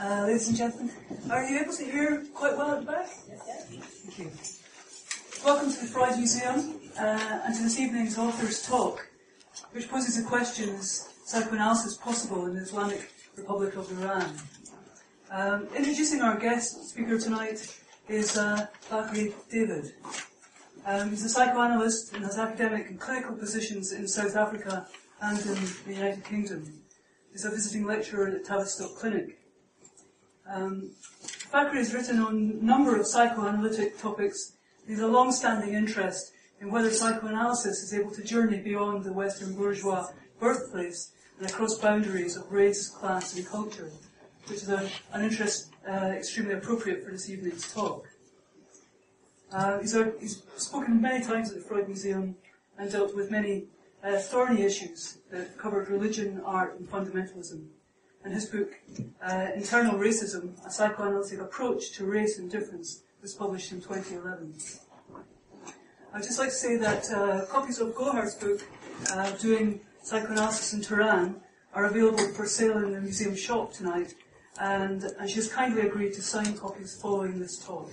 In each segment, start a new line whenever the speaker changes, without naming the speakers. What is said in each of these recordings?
Uh, ladies and gentlemen, are you able to hear quite well at the back? Yes. Yes. Thank you. Welcome to the Freud Museum uh, and to this evening's author's talk, which poses the question, is psychoanalysis possible in the Islamic Republic of Iran? Um, introducing our guest speaker tonight is uh, Fakhri David. Um, he's a psychoanalyst and has academic and clinical positions in South Africa and in the United Kingdom. He's a visiting lecturer at Tavistock Clinic. Um, Fakhri has written on a number of psychoanalytic topics. He has a long-standing interest in whether psychoanalysis is able to journey beyond the Western bourgeois birthplace and across boundaries of race, class, and culture, which is a, an interest uh, extremely appropriate for this evening's talk. Uh, he's, a, he's, spoken many times at the Freud Museum and dealt with many uh, thorny issues that covered religion, art, and fundamentalism and his book, uh, Internal Racism, A Psychoanalytic Approach to Race and Difference, was published in 2011. I'd just like to say that uh, copies of Gohar's book, uh, Doing Psychoanalysis in Tehran, are available for sale in the museum shop tonight, and, and she has kindly agreed to sign copies following this talk.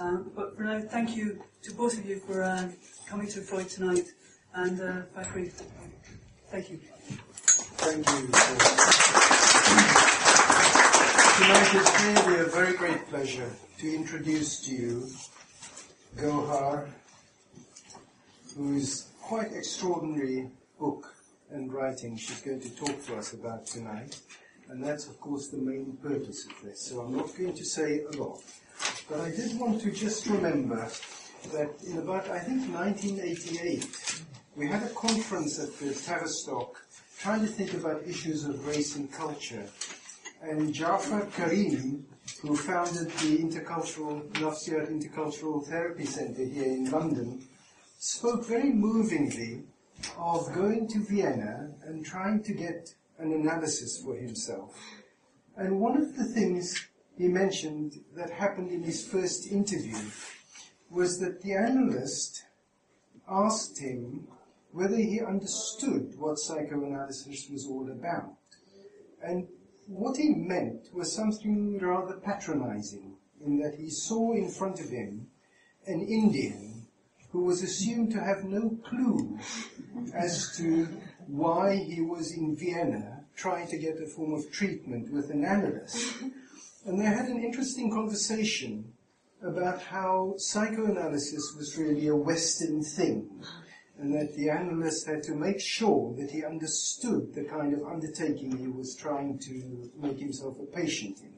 Um, but for now, thank you to both of you for uh, coming to Freud tonight, and uh, Fakhri, thank you.
Thank you. Tonight is really a very great pleasure to introduce to you Gohar, whose quite extraordinary book and writing she's going to talk to us about tonight. And that's, of course, the main purpose of this. So I'm not going to say a lot. But I did want to just remember that in about, I think, 1988, we had a conference at the Tavistock trying to think about issues of race and culture and Jafar Kareem, who founded the Intercultural Nafsiyat Intercultural Therapy Center here in London, spoke very movingly of going to Vienna and trying to get an analysis for himself. And one of the things he mentioned that happened in his first interview was that the analyst asked him whether he understood what psychoanalysis was all about. And what he meant was something rather patronizing, in that he saw in front of him an Indian who was assumed to have no clue as to why he was in Vienna trying to get a form of treatment with an analyst. And they had an interesting conversation about how psychoanalysis was really a Western thing and that the analyst had to make sure that he understood the kind of undertaking he was trying to make himself a patient in.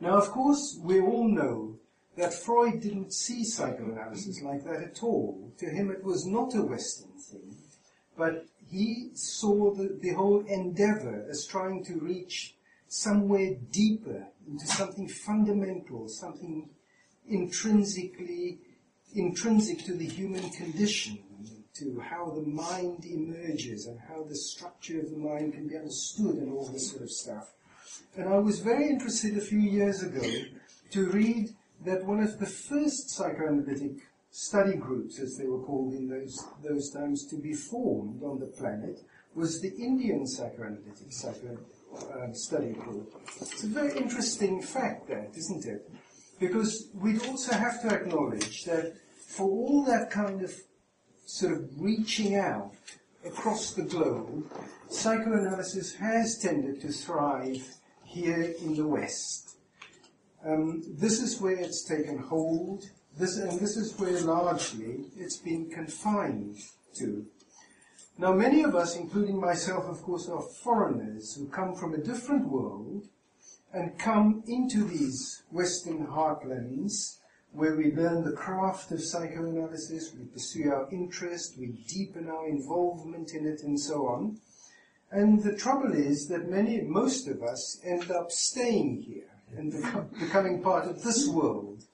Now, of course, we all know that Freud didn't see psychoanalysis like that at all. To him, it was not a Western thing, but he saw the, the whole endeavor as trying to reach somewhere deeper into something fundamental, something intrinsically intrinsic to the human condition, to how the mind emerges and how the structure of the mind can be understood and all this sort of stuff. And I was very interested a few years ago to read that one of the first psychoanalytic study groups, as they were called in those, those times, to be formed on the planet was the Indian psychoanalytic psycho, uh, study group. It's a very interesting fact that, isn't it? Because we'd also have to acknowledge that for all that kind of sort of reaching out across the globe, psychoanalysis has tended to thrive here in the West. Um, this is where it's taken hold, this, and this is where largely it's been confined to. Now, many of us, including myself, of course, are foreigners who come from a different world and come into these Western heartlands where we learn the craft of psychoanalysis, we pursue our interest, we deepen our involvement in it, and so on. And the trouble is that many, most of us end up staying here and becoming part of this world.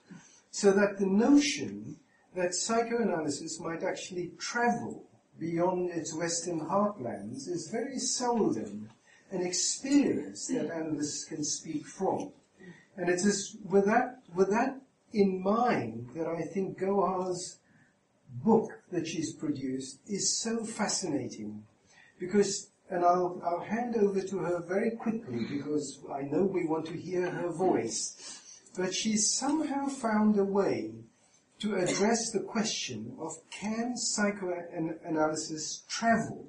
So that the notion that psychoanalysis might actually travel beyond its Western heartlands is very seldom an experience that mm. analysts can speak from. And it is with that, with that in mind that I think Gohar's book that she's produced is so fascinating because and I'll, I'll hand over to her very quickly because I know we want to hear her voice. But she's somehow found a way to address the question of can psychoanalysis travel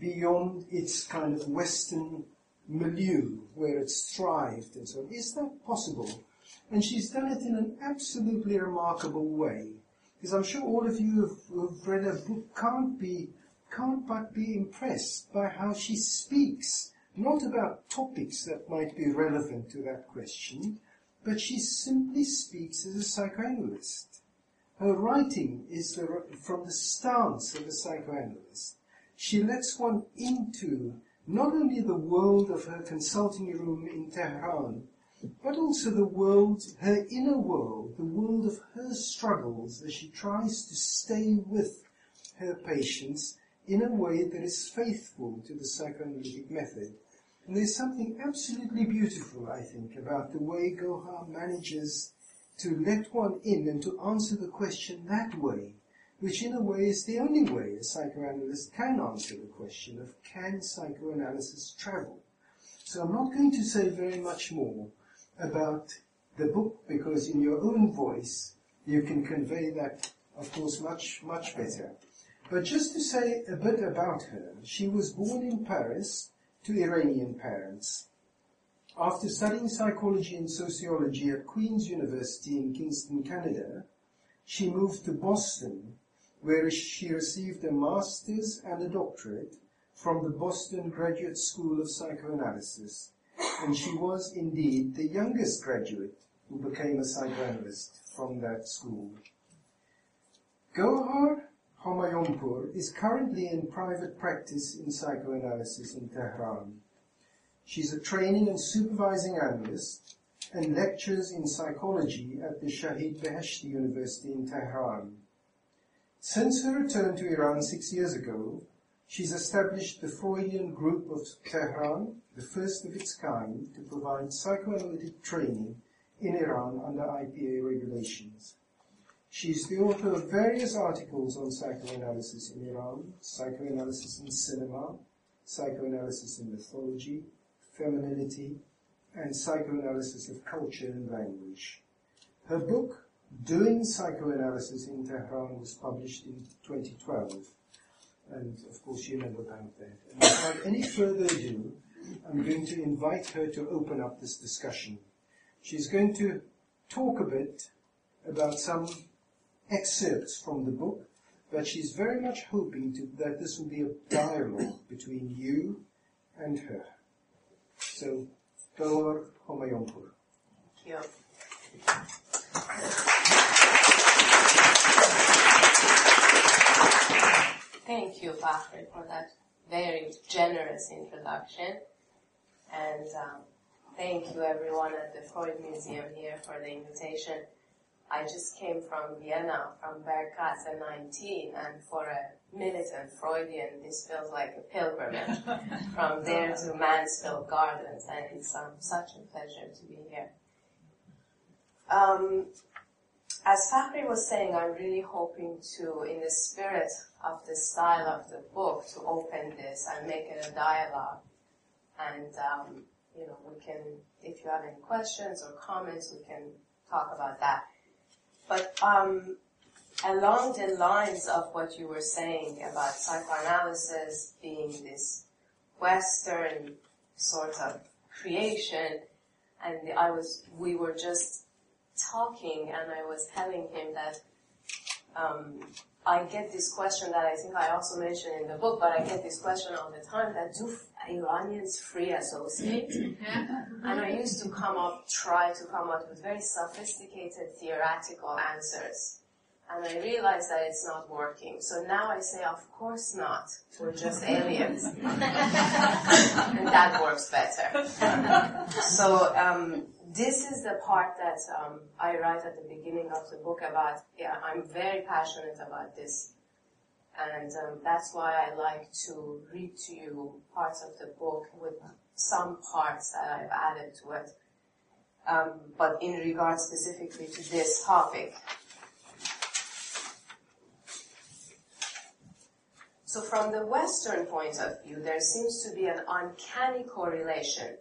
beyond its kind of Western milieu where it's thrived and so on. Is that possible? And she's done it in an absolutely remarkable way. Because I'm sure all of you who have read her book can't be, can't but be impressed by how she speaks. Not about topics that might be relevant to that question, but she simply speaks as a psychoanalyst. Her writing is the, from the stance of a psychoanalyst. She lets one into not only the world of her consulting room in Tehran, but also the world, her inner world, the world of her struggles as she tries to stay with her patients in a way that is faithful to the psychoanalytic method. And there's something absolutely beautiful, I think, about the way Gohar manages to let one in and to answer the question that way which in a way is the only way a psychoanalyst can answer the question of can psychoanalysis travel. So I'm not going to say very much more about the book because in your own voice you can convey that, of course, much, much better. But just to say a bit about her, she was born in Paris to Iranian parents. After studying psychology and sociology at Queen's University in Kingston, Canada, she moved to Boston where she received a master's and a doctorate from the Boston Graduate School of Psychoanalysis, and she was indeed the youngest graduate who became a psychoanalyst from that school. Gohar Homayounpour is currently in private practice in psychoanalysis in Tehran. She's a training and supervising analyst and lectures in psychology at the Shahid Beheshti University in Tehran. Since her return to Iran six years ago, she's established the Freudian Group of Tehran, the first of its kind to provide psychoanalytic training in Iran under IPA regulations. She's the author of various articles on psychoanalysis in Iran, psychoanalysis in cinema, psychoanalysis in mythology, femininity, and psychoanalysis of culture and language. Her book, Doing Psychoanalysis in Tehran was published in 2012. And of course you know about that. And without any further ado, I'm going to invite her to open up this discussion. She's going to talk a bit about some excerpts from the book, but she's very much hoping to, that this will be a dialogue between you and her. So, Gohar Homayounpour.
Thank you. Thank you, Fakhri, for that very generous introduction. And um, thank you everyone at the Freud Museum here for the invitation. I just came from Vienna, from Berggasse 19, and for a militant Freudian, this feels like a pilgrimage from there to Maresfield Gardens, and it's um, such a pleasure to be here. Um, as Fakhri was saying, I'm really hoping to, in the spirit of the style of the book to open this and make it a dialogue. And, um, you know, we can, if you have any questions or comments, we can talk about that. But, um, along the lines of what you were saying about psychoanalysis being this Western sort of creation, and I was, we were just talking and I was telling him that, um, I get this question that I think I also mentioned in the book, but I get this question all the time that do Iranians free associate? and I used to come up, try to come up with very sophisticated theoretical answers. And I realized that it's not working. So now I say, of course not. We're just aliens. and that works better. so, um, this is the part that um, I write at the beginning of the book about. Yeah, I'm very passionate about this, and um, that's why I like to read to you parts of the book with some parts that I've added to it. Um, but in regard specifically to this topic. So from the Western point of view, there seems to be an uncanny correlation.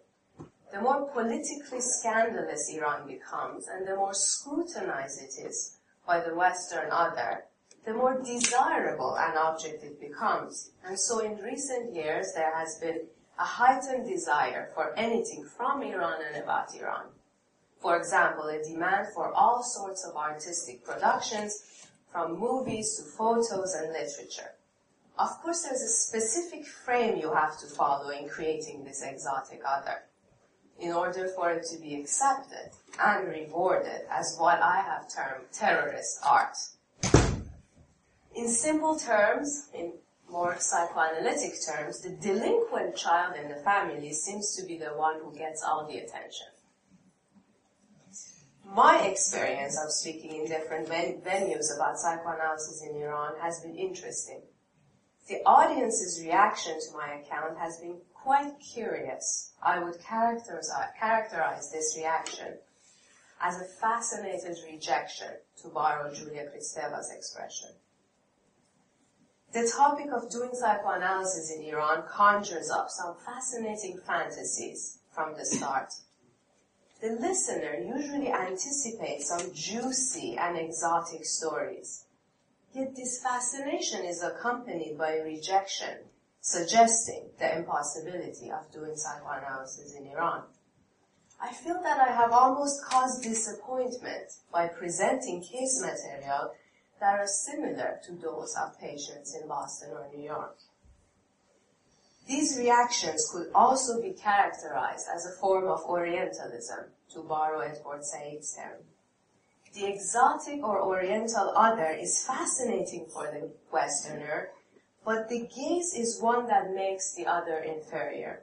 The more politically scandalous Iran becomes and the more scrutinized it is by the Western other, the more desirable an object it becomes. And so in recent years, there has been a heightened desire for anything from Iran and about Iran. For example, a demand for all sorts of artistic productions, from movies to photos and literature. Of course, there's a specific frame you have to follow in creating this exotic other in order for it to be accepted and rewarded as what I have termed terrorist art. In simple terms, in more psychoanalytic terms, the delinquent child in the family seems to be the one who gets all the attention. My experience of speaking in different ven- venues about psychoanalysis in Iran has been interesting. The audience's reaction to my account has been quite curious. I would characterize, characterize this reaction as a fascinated rejection, to borrow Julia Kristeva's expression. The topic of doing psychoanalysis in Iran conjures up some fascinating fantasies from the start. The listener usually anticipates some juicy and exotic stories. Yet this fascination is accompanied by rejection, suggesting the impossibility of doing psychoanalysis in Iran. I feel that I have almost caused disappointment by presenting case material that are similar to those of patients in Boston or New York. These reactions could also be characterized as a form of Orientalism, to borrow Edward Said's term. The exotic or Oriental other is fascinating for the Westerner, but the gaze is one that makes the other inferior.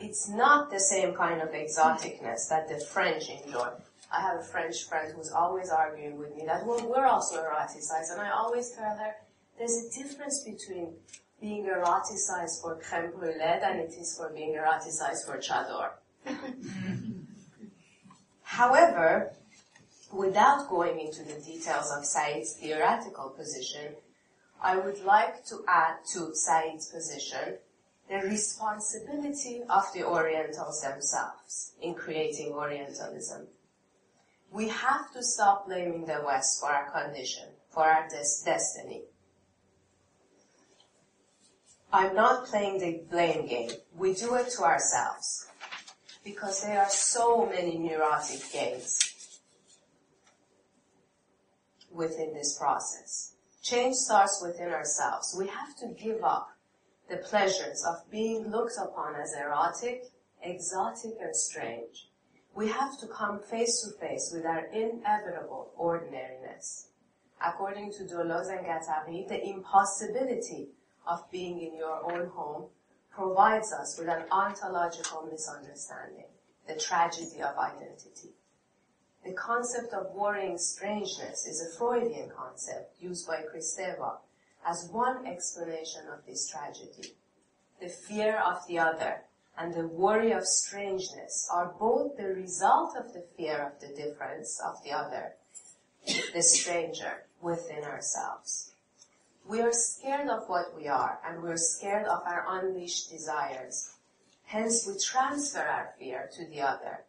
It's not the same kind of exoticness that the French enjoy. I have a French friend who's always arguing with me that, well, we're also eroticized. And I always tell her, there's a difference between being eroticized for creme brulee than it is for being eroticized for chador. However, without going into the details of Said's theoretical position, I would like to add to Said's position the responsibility of the Orientals themselves in creating Orientalism. We have to stop blaming the West for our condition, for our des- destiny. I'm not playing the blame game. We do it to ourselves. Because there are so many neurotic games within this process. Change starts within ourselves. We have to give up the pleasures of being looked upon as erotic, exotic, and strange we have to come face to face with our inevitable ordinariness. According to Deleuze and Guattari, the impossibility of being in your own home provides us with an ontological misunderstanding, the tragedy of identity. The concept of worrying strangeness is a Freudian concept used by Kristeva as one explanation of this tragedy. The fear of the other and the worry of strangeness are both the result of the fear of the difference of the other, the stranger within ourselves. We are scared of what we are and we're scared of our unleashed desires. Hence we transfer our fear to the other,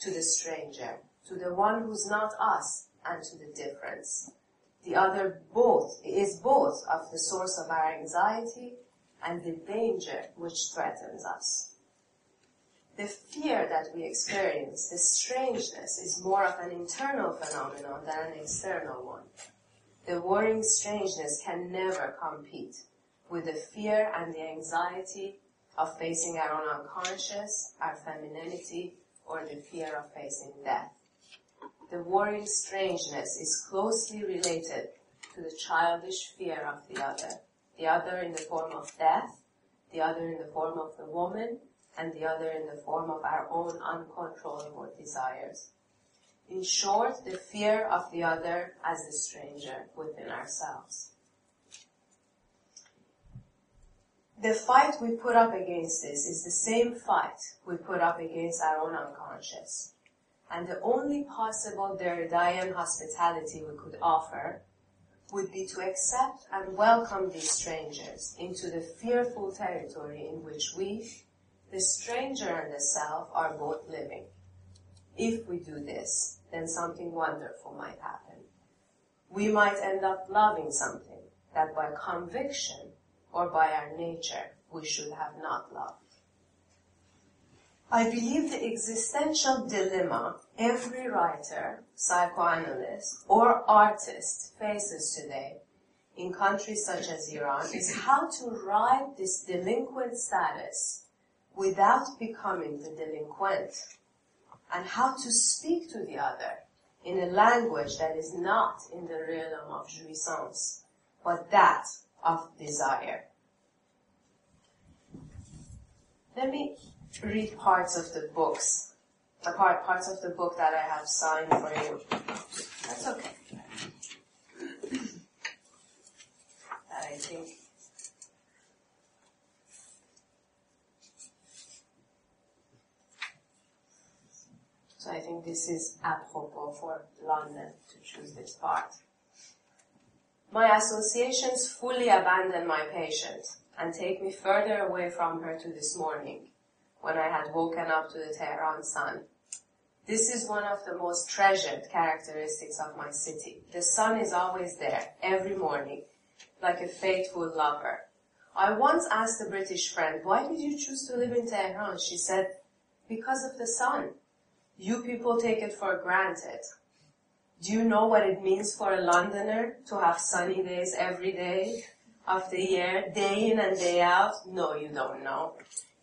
to the stranger, to the one who's not us and to the difference. The other both is both of the source of our anxiety and the danger which threatens us the fear that we experience, the strangeness, is more of an internal phenomenon than an external one. The worrying strangeness can never compete with the fear and the anxiety of facing our own unconscious, our femininity, or the fear of facing death. The worrying strangeness is closely related to the childish fear of the other, the other in the form of death, the other in the form of the woman, and the other in the form of our own uncontrollable desires. In short, the fear of the other as the stranger within ourselves. The fight we put up against this is the same fight we put up against our own unconscious. And the only possible Derridean hospitality we could offer would be to accept and welcome these strangers into the fearful territory in which we, the stranger and the self, are both living. If we do this, then something wonderful might happen. We might end up loving something that by conviction or by our nature we should have not loved. I believe the existential dilemma every writer, psychoanalyst, or artist faces today in countries such as Iran is how to ride this delinquent status without becoming the delinquent and how to speak to the other in a language that is not in the realm of jouissance, but that of desire. Let me read parts of the books, the part, parts of the book that I have signed for you. That's okay. I think So I think this is apropos for London to choose this part. My associations fully abandon my patient and take me further away from her to this morning when I had woken up to the Tehran sun. This is one of the most treasured characteristics of my city. The sun is always there, every morning, like a faithful lover. I once asked a British friend, why did you choose to live in Tehran? She said, because of the sun. You people take it for granted. Do you know what it means for a Londoner to have sunny days every day of the year, day in and day out? No, you don't know.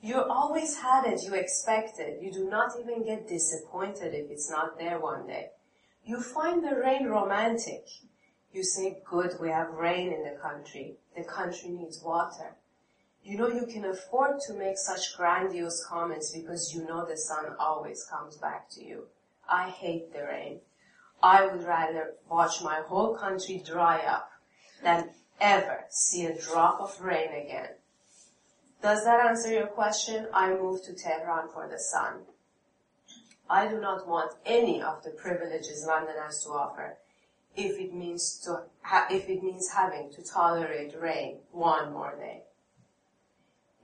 You always had it, you expect it. You do not even get disappointed if it's not there one day. You find the rain romantic. You say, good, we have rain in the country. The country needs water. You know you can afford to make such grandiose comments because you know the sun always comes back to you. I hate the rain. I would rather watch my whole country dry up than ever see a drop of rain again. Does that answer your question? I moved to Tehran for the sun. I do not want any of the privileges London has to offer if it means to ha- if it means having to tolerate rain one more day.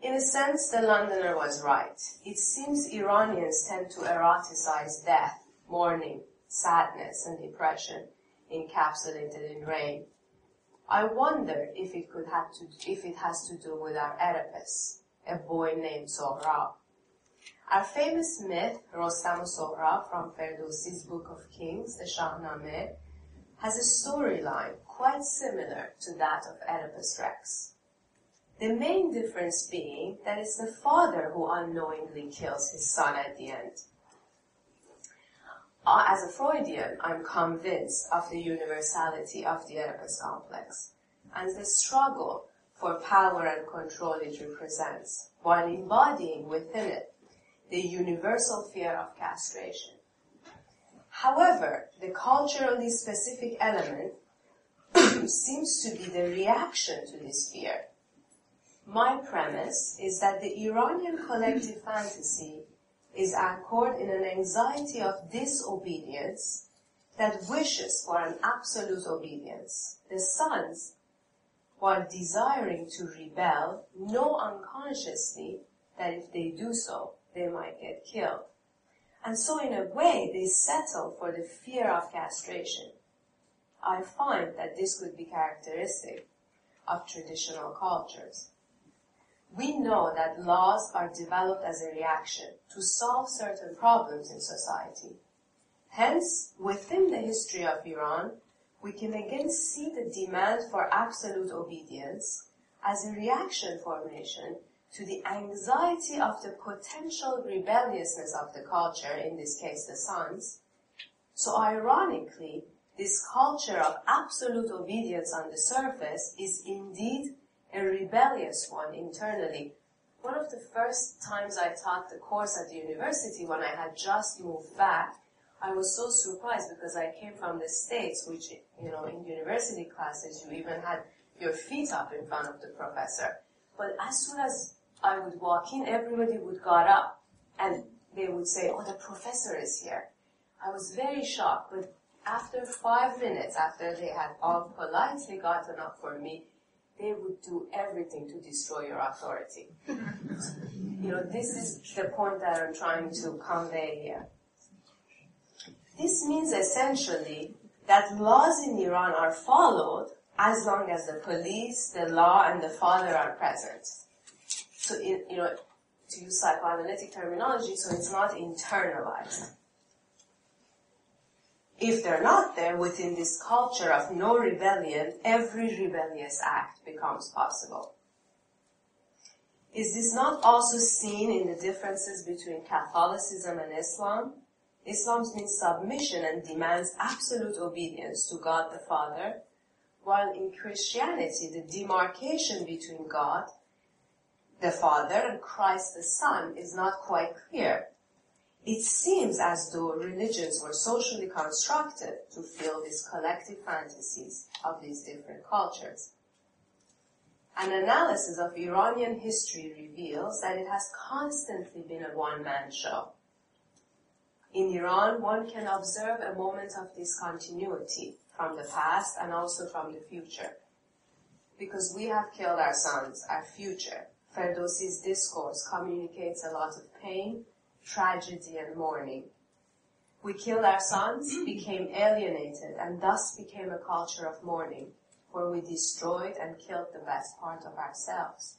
In a sense, the Londoner was right. It seems Iranians tend to eroticize death, mourning, sadness, and depression encapsulated in rain. I wonder if it could have to, if it has to do with our Oedipus, a boy named Sohrab. Our famous myth, Rostam Sohrab from Ferdowsi's Book of Kings, the Shahnameh, has a storyline quite similar to that of Oedipus Rex. The main difference being that it's the father who unknowingly kills his son at the end. Uh, as a Freudian, I'm convinced of the universality of the Oedipus complex and the struggle for power and control it represents, while embodying within it the universal fear of castration. However, the culturally specific element seems to be the reaction to this fear. My premise is that the Iranian collective fantasy is anchored in an anxiety of disobedience that wishes for an absolute obedience. The sons, while desiring to rebel, know unconsciously that if they do so, they might get killed. And so in a way, they settle for the fear of castration. I find that this could be characteristic of traditional cultures. We know that laws are developed as a reaction to solve certain problems in society. Hence, within the history of Iran, we can again see the demand for absolute obedience as a reaction formation to the anxiety of the potential rebelliousness of the culture, in this case the sons. So ironically, this culture of absolute obedience on the surface is indeed a rebellious one internally. One of the first times I taught the course at the university when I had just moved back, I was so surprised because I came from the States, which, you know, in university classes, you even had your feet up in front of the professor. But as soon as I would walk in, everybody would got up and they would say, oh, the professor is here. I was very shocked, but after five minutes, after they had all politely gotten up for me, they would do everything to destroy your authority. you know, this is the point that I'm trying to convey here. This means essentially that laws in Iran are followed as long as the police, the law, and the father are present. So, you know, to use psychoanalytic terminology, so it's not internalized. If they're not there within this culture of no rebellion, every rebellious act becomes possible. Is this not also seen in the differences between Catholicism and Islam? Islam means submission and demands absolute obedience to God the Father, while in Christianity the demarcation between God the Father and Christ the Son is not quite clear. It seems as though religions were socially constructed to fill these collective fantasies of these different cultures. An analysis of Iranian history reveals that it has constantly been a one-man show. In Iran, one can observe a moment of discontinuity from the past and also from the future. Because we have killed our sons, our future, Ferdowsi's discourse communicates a lot of pain, tragedy, and mourning. We killed our sons, became alienated, and thus became a culture of mourning, where we destroyed and killed the best part of ourselves.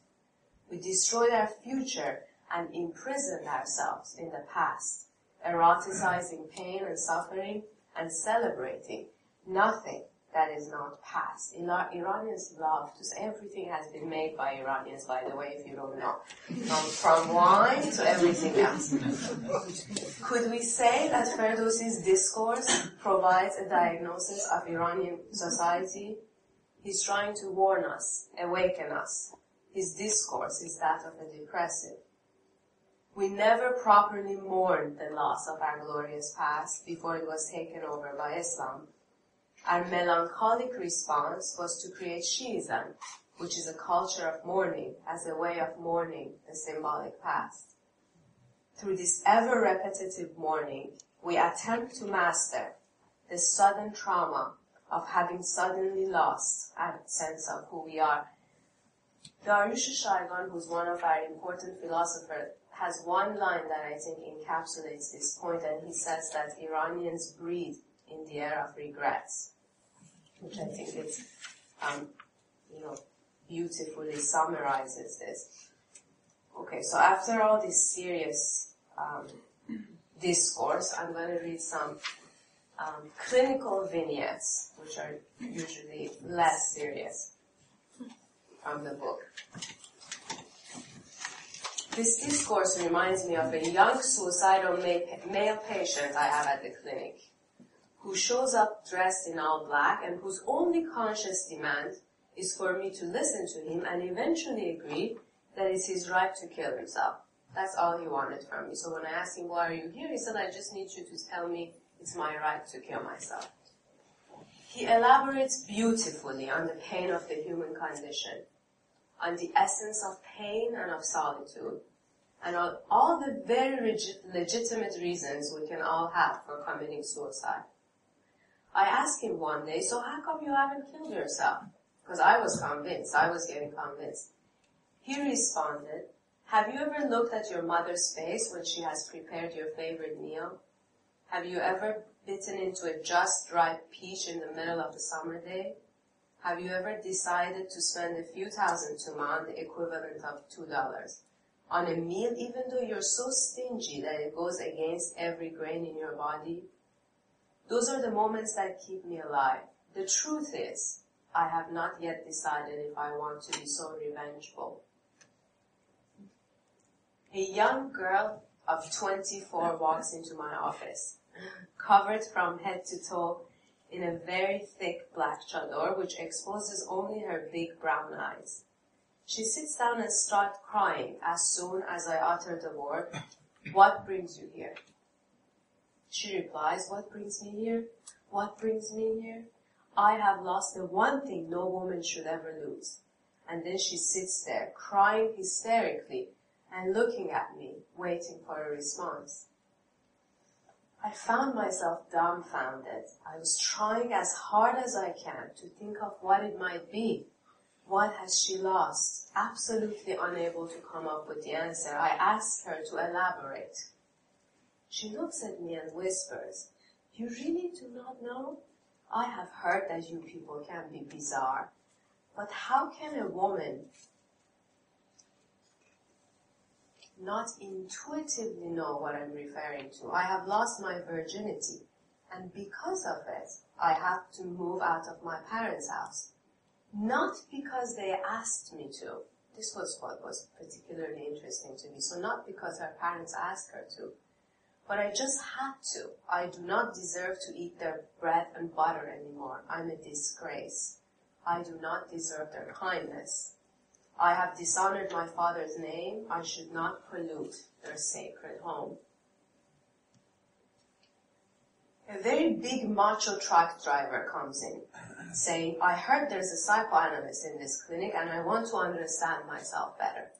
We destroyed our future and imprisoned ourselves in the past, eroticizing pain and suffering and celebrating nothing that is not past. Iranians love to say everything has been made by Iranians, by the way, if you don't know. From, from wine to everything else. Could we say that Ferdowsi's discourse provides a diagnosis of Iranian society? He's trying to warn us, awaken us. His discourse is that of a depressive. We never properly mourned the loss of our glorious past before it was taken over by Islam our melancholic response was to create Shiism, which is a culture of mourning as a way of mourning the symbolic past. Through this ever repetitive mourning, we attempt to master the sudden trauma of having suddenly lost our sense of who we are. Dariush Shaigan, who's one of our important philosophers, has one line that I think encapsulates this point, and he says that Iranians breathe in the air of regrets which I think is, um, you know, beautifully summarizes this. Okay, so after all this serious um, discourse, I'm going to read some um, clinical vignettes, which are usually less serious from the book. This discourse reminds me of a young suicidal male patient I have at the clinic who shows up dressed in all black and whose only conscious demand is for me to listen to him and eventually agree that it's his right to kill himself. That's all he wanted from me. So when I asked him, why are you here? He said, I just need you to tell me it's my right to kill myself. He elaborates beautifully on the pain of the human condition, on the essence of pain and of solitude, and on all the very legit- legitimate reasons we can all have for committing suicide. I asked him one day, so how come you haven't killed yourself? Because I was convinced, I was getting convinced. He responded, have you ever looked at your mother's face when she has prepared your favorite meal? Have you ever bitten into a just ripe peach in the middle of a summer day? Have you ever decided to spend a few thousand tuman, the equivalent of two dollars, on a meal even though you're so stingy that it goes against every grain in your body? Those are the moments that keep me alive. The truth is, I have not yet decided if I want to be so revengeful. A young girl of 24 walks into my office, covered from head to toe in a very thick black chador which exposes only her big brown eyes. She sits down and starts crying as soon as I utter the word, what brings you here? She replies, what brings me here? What brings me here? I have lost the one thing no woman should ever lose. And then she sits there, crying hysterically and looking at me, waiting for a response. I found myself dumbfounded. I was trying as hard as I can to think of what it might be. What has she lost? Absolutely unable to come up with the answer, I asked her to elaborate. She looks at me and whispers, You really do not know? I have heard that you people can be bizarre, but how can a woman not intuitively know what I'm referring to? I have lost my virginity, and because of it, I had to move out of my parents' house. Not because they asked me to. This was what was particularly interesting to me. So not because her parents asked her to, but I just had to. I do not deserve to eat their bread and butter anymore. I'm a disgrace. I do not deserve their kindness. I have dishonored my father's name. I should not pollute their sacred home. A very big macho truck driver comes in saying, I heard there's a psychoanalyst in this clinic and I want to understand myself better.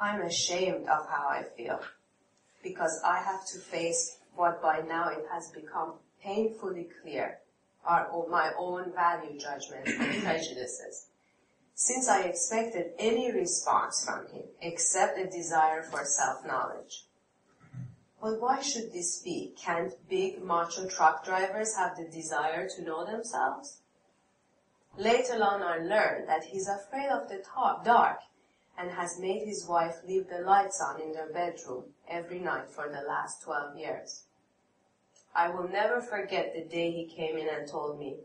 I'm ashamed of how I feel because I have to face what by now it has become painfully clear are my own value judgments and prejudices. Since I expected any response from him except a desire for self-knowledge. But why should this be? Can't big macho truck drivers have the desire to know themselves? Later on I learned that he's afraid of the dark and has made his wife leave the lights on in their bedroom every night for the last 12 years. I will never forget the day he came in and told me,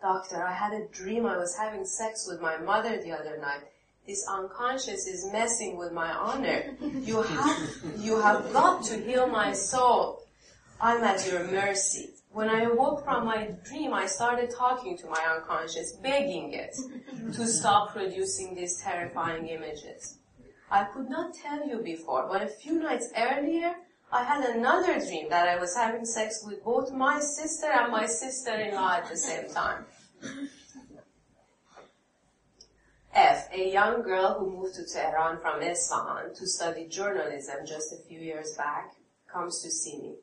Doctor, I had a dream I was having sex with my mother the other night. This unconscious is messing with my honor. You have, you have got to heal my soul. I'm at your mercy. When I awoke from my dream, I started talking to my unconscious, begging it to stop producing these terrifying images. I could not tell you before, but a few nights earlier, I had another dream that I was having sex with both my sister and my sister-in-law at the same time. F, a young girl who moved to Tehran from Isfahan to study journalism just a few years back, comes to see me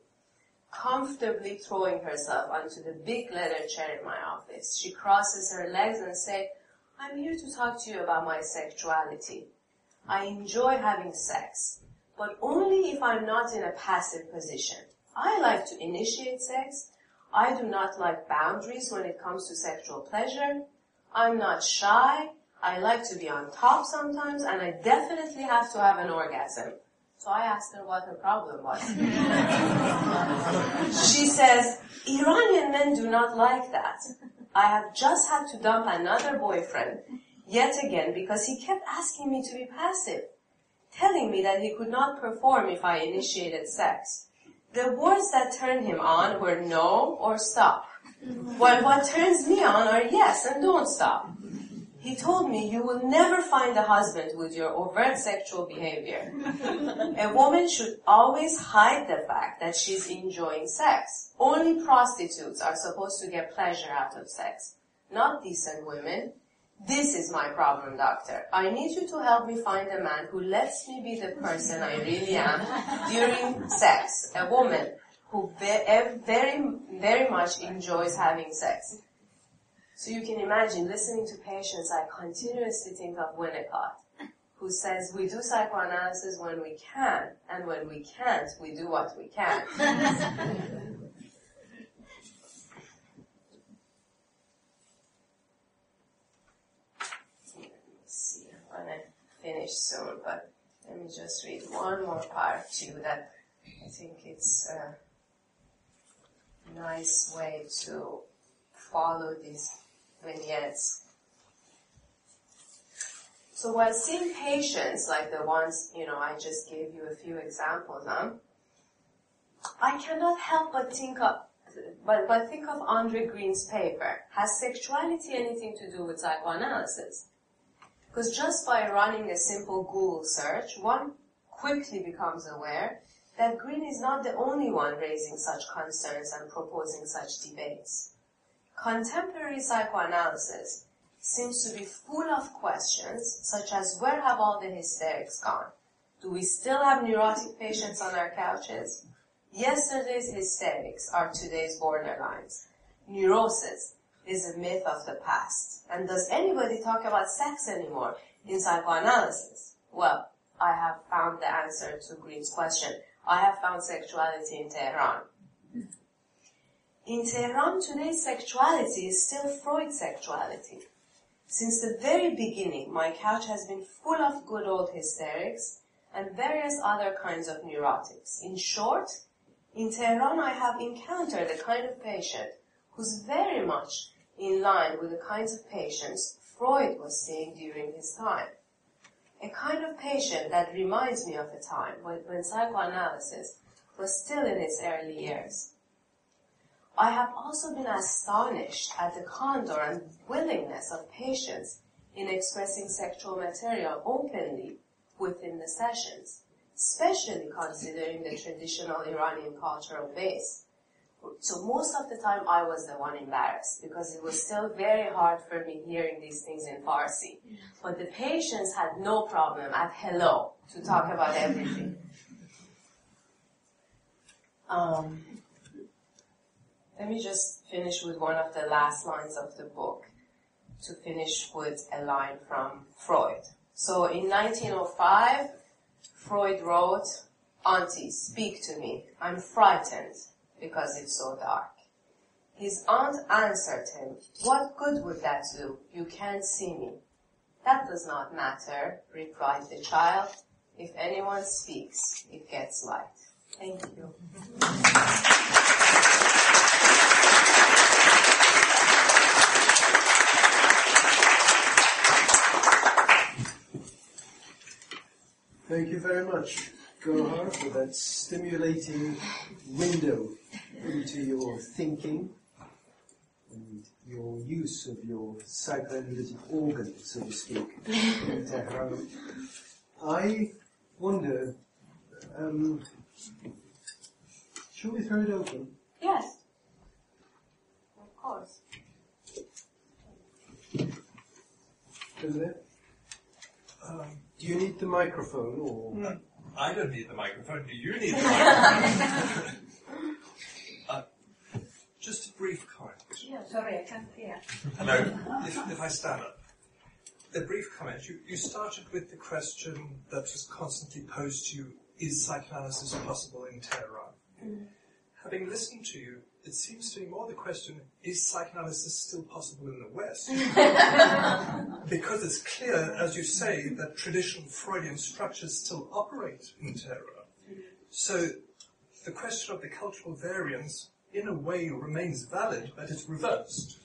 comfortably throwing herself onto the big leather chair in my office. She crosses her legs and says, I'm here to talk to you about my sexuality. I enjoy having sex, but only if I'm not in a passive position. I like to initiate sex. I do not like boundaries when it comes to sexual pleasure. I'm not shy. I like to be on top sometimes, and I definitely have to have an orgasm. So I asked her what her problem was. she says, Iranian men do not like that. I have just had to dump another boyfriend, yet again, because he kept asking me to be passive, telling me that he could not perform if I initiated sex. The words that turned him on were no or stop. While what turns me on are yes and don't stop. He told me you will never find a husband with your overt sexual behavior. a woman should always hide the fact that she's enjoying sex. Only prostitutes are supposed to get pleasure out of sex, not decent women. This is my problem, doctor. I need you to help me find a man who lets me be the person I really am during sex. A woman who very, very much enjoys having sex. So you can imagine listening to patients, I continuously think of Winnicott, who says we do psychoanalysis when we can, and when we can't, we do what we can. finish soon, but let me just read one more part too that I think it's a nice way to follow these vignettes. So while seeing patients like the ones, you know, I just gave you a few examples of, I cannot help but think of, but, but think of Andre Green's paper. Has sexuality anything to do with psychoanalysis? Because just by running a simple Google search, one quickly becomes aware that Green is not the only one raising such concerns and proposing such debates. Contemporary psychoanalysis seems to be full of questions such as where have all the hysterics gone? Do we still have neurotic patients on our couches? Yesterday's hysterics are today's borderlines. Neurosis is a myth of the past. And does anybody talk about sex anymore in psychoanalysis? Well, I have found the answer to Green's question. I have found sexuality in Tehran. In Tehran, today's sexuality is still Freud's sexuality. Since the very beginning, my couch has been full of good old hysterics and various other kinds of neurotics. In short, in Tehran, I have encountered a kind of patient who's very much in line with the kinds of patients Freud was seeing during his time. A kind of patient that reminds me of a time when, when psychoanalysis was still in its early years. I have also been astonished at the candor and willingness of patients in expressing sexual material openly within the sessions, especially considering the traditional Iranian cultural base. So most of the time I was the one embarrassed because it was still very hard for me hearing these things in Farsi. But the patients had no problem at hello to talk about everything. Um, let me just finish with one of the last lines of the book to finish with a line from Freud. So in 1905, Freud wrote, Auntie, speak to me. I'm frightened because it's so dark. His aunt answered him, What good would that do? You can't see me. That does not matter, replied the child. If anyone speaks, it gets light. Thank you.
Thank you very much, Gohar, for that stimulating window into your thinking and your use of your psychoanalytic organ, so to speak, I wonder, um, shall we throw it open?
Yes. Of course.
Over there? Um, do you need the microphone or?
I don't need the microphone. Do you need the microphone? uh, just a brief comment.
Yeah, sorry, I can't hear.
Hello. If, if I stand up. A brief comment. You, you started with the question that was constantly posed to you, is psychoanalysis possible in Tehran? Having listened to you, it seems to me more the question, is psychoanalysis still possible in the West? because it's clear, as you say, that traditional Freudian structures still operate in Tehran. So the question of the cultural variance, in a way, remains valid, but it's reversed.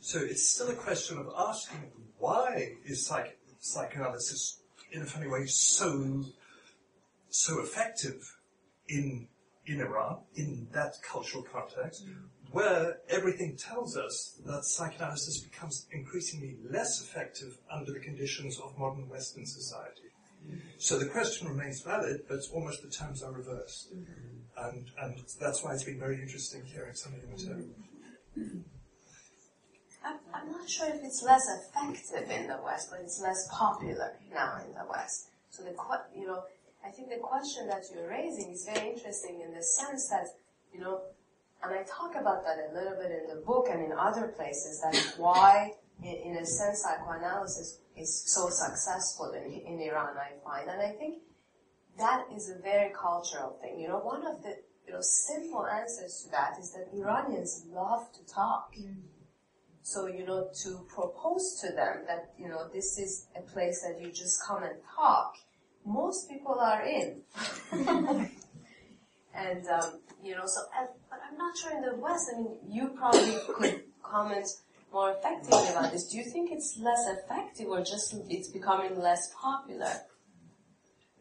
So it's still a question of asking why is psych- psychoanalysis, in a funny way, so so effective in in Iran, in that cultural context, where everything tells us that psychoanalysis becomes increasingly less effective under the conditions of modern Western society. So the question remains valid, but almost the terms are reversed. And, and that's why it's been very interesting hearing some of your material.
I'm, I'm not sure if it's less effective in the West, but it's less popular now in the West. So the you know, I think the question that you're raising is very interesting in the sense that, you know, and I talk about that a little bit in the book and in other places, that why, in, in a sense, psychoanalysis is so successful in, in Iran, I find. And I think that is a very cultural thing. You know, one of the, you know, simple answers to that is that Iranians love to talk. Mm-hmm. So, you know, to propose to them that, you know, this is a place that you just come and talk, most people are in. and, um, you know, so, and, but I'm not sure in the West, I mean, you probably could comment more effectively about this. Do you think it's less effective or just it's becoming less popular?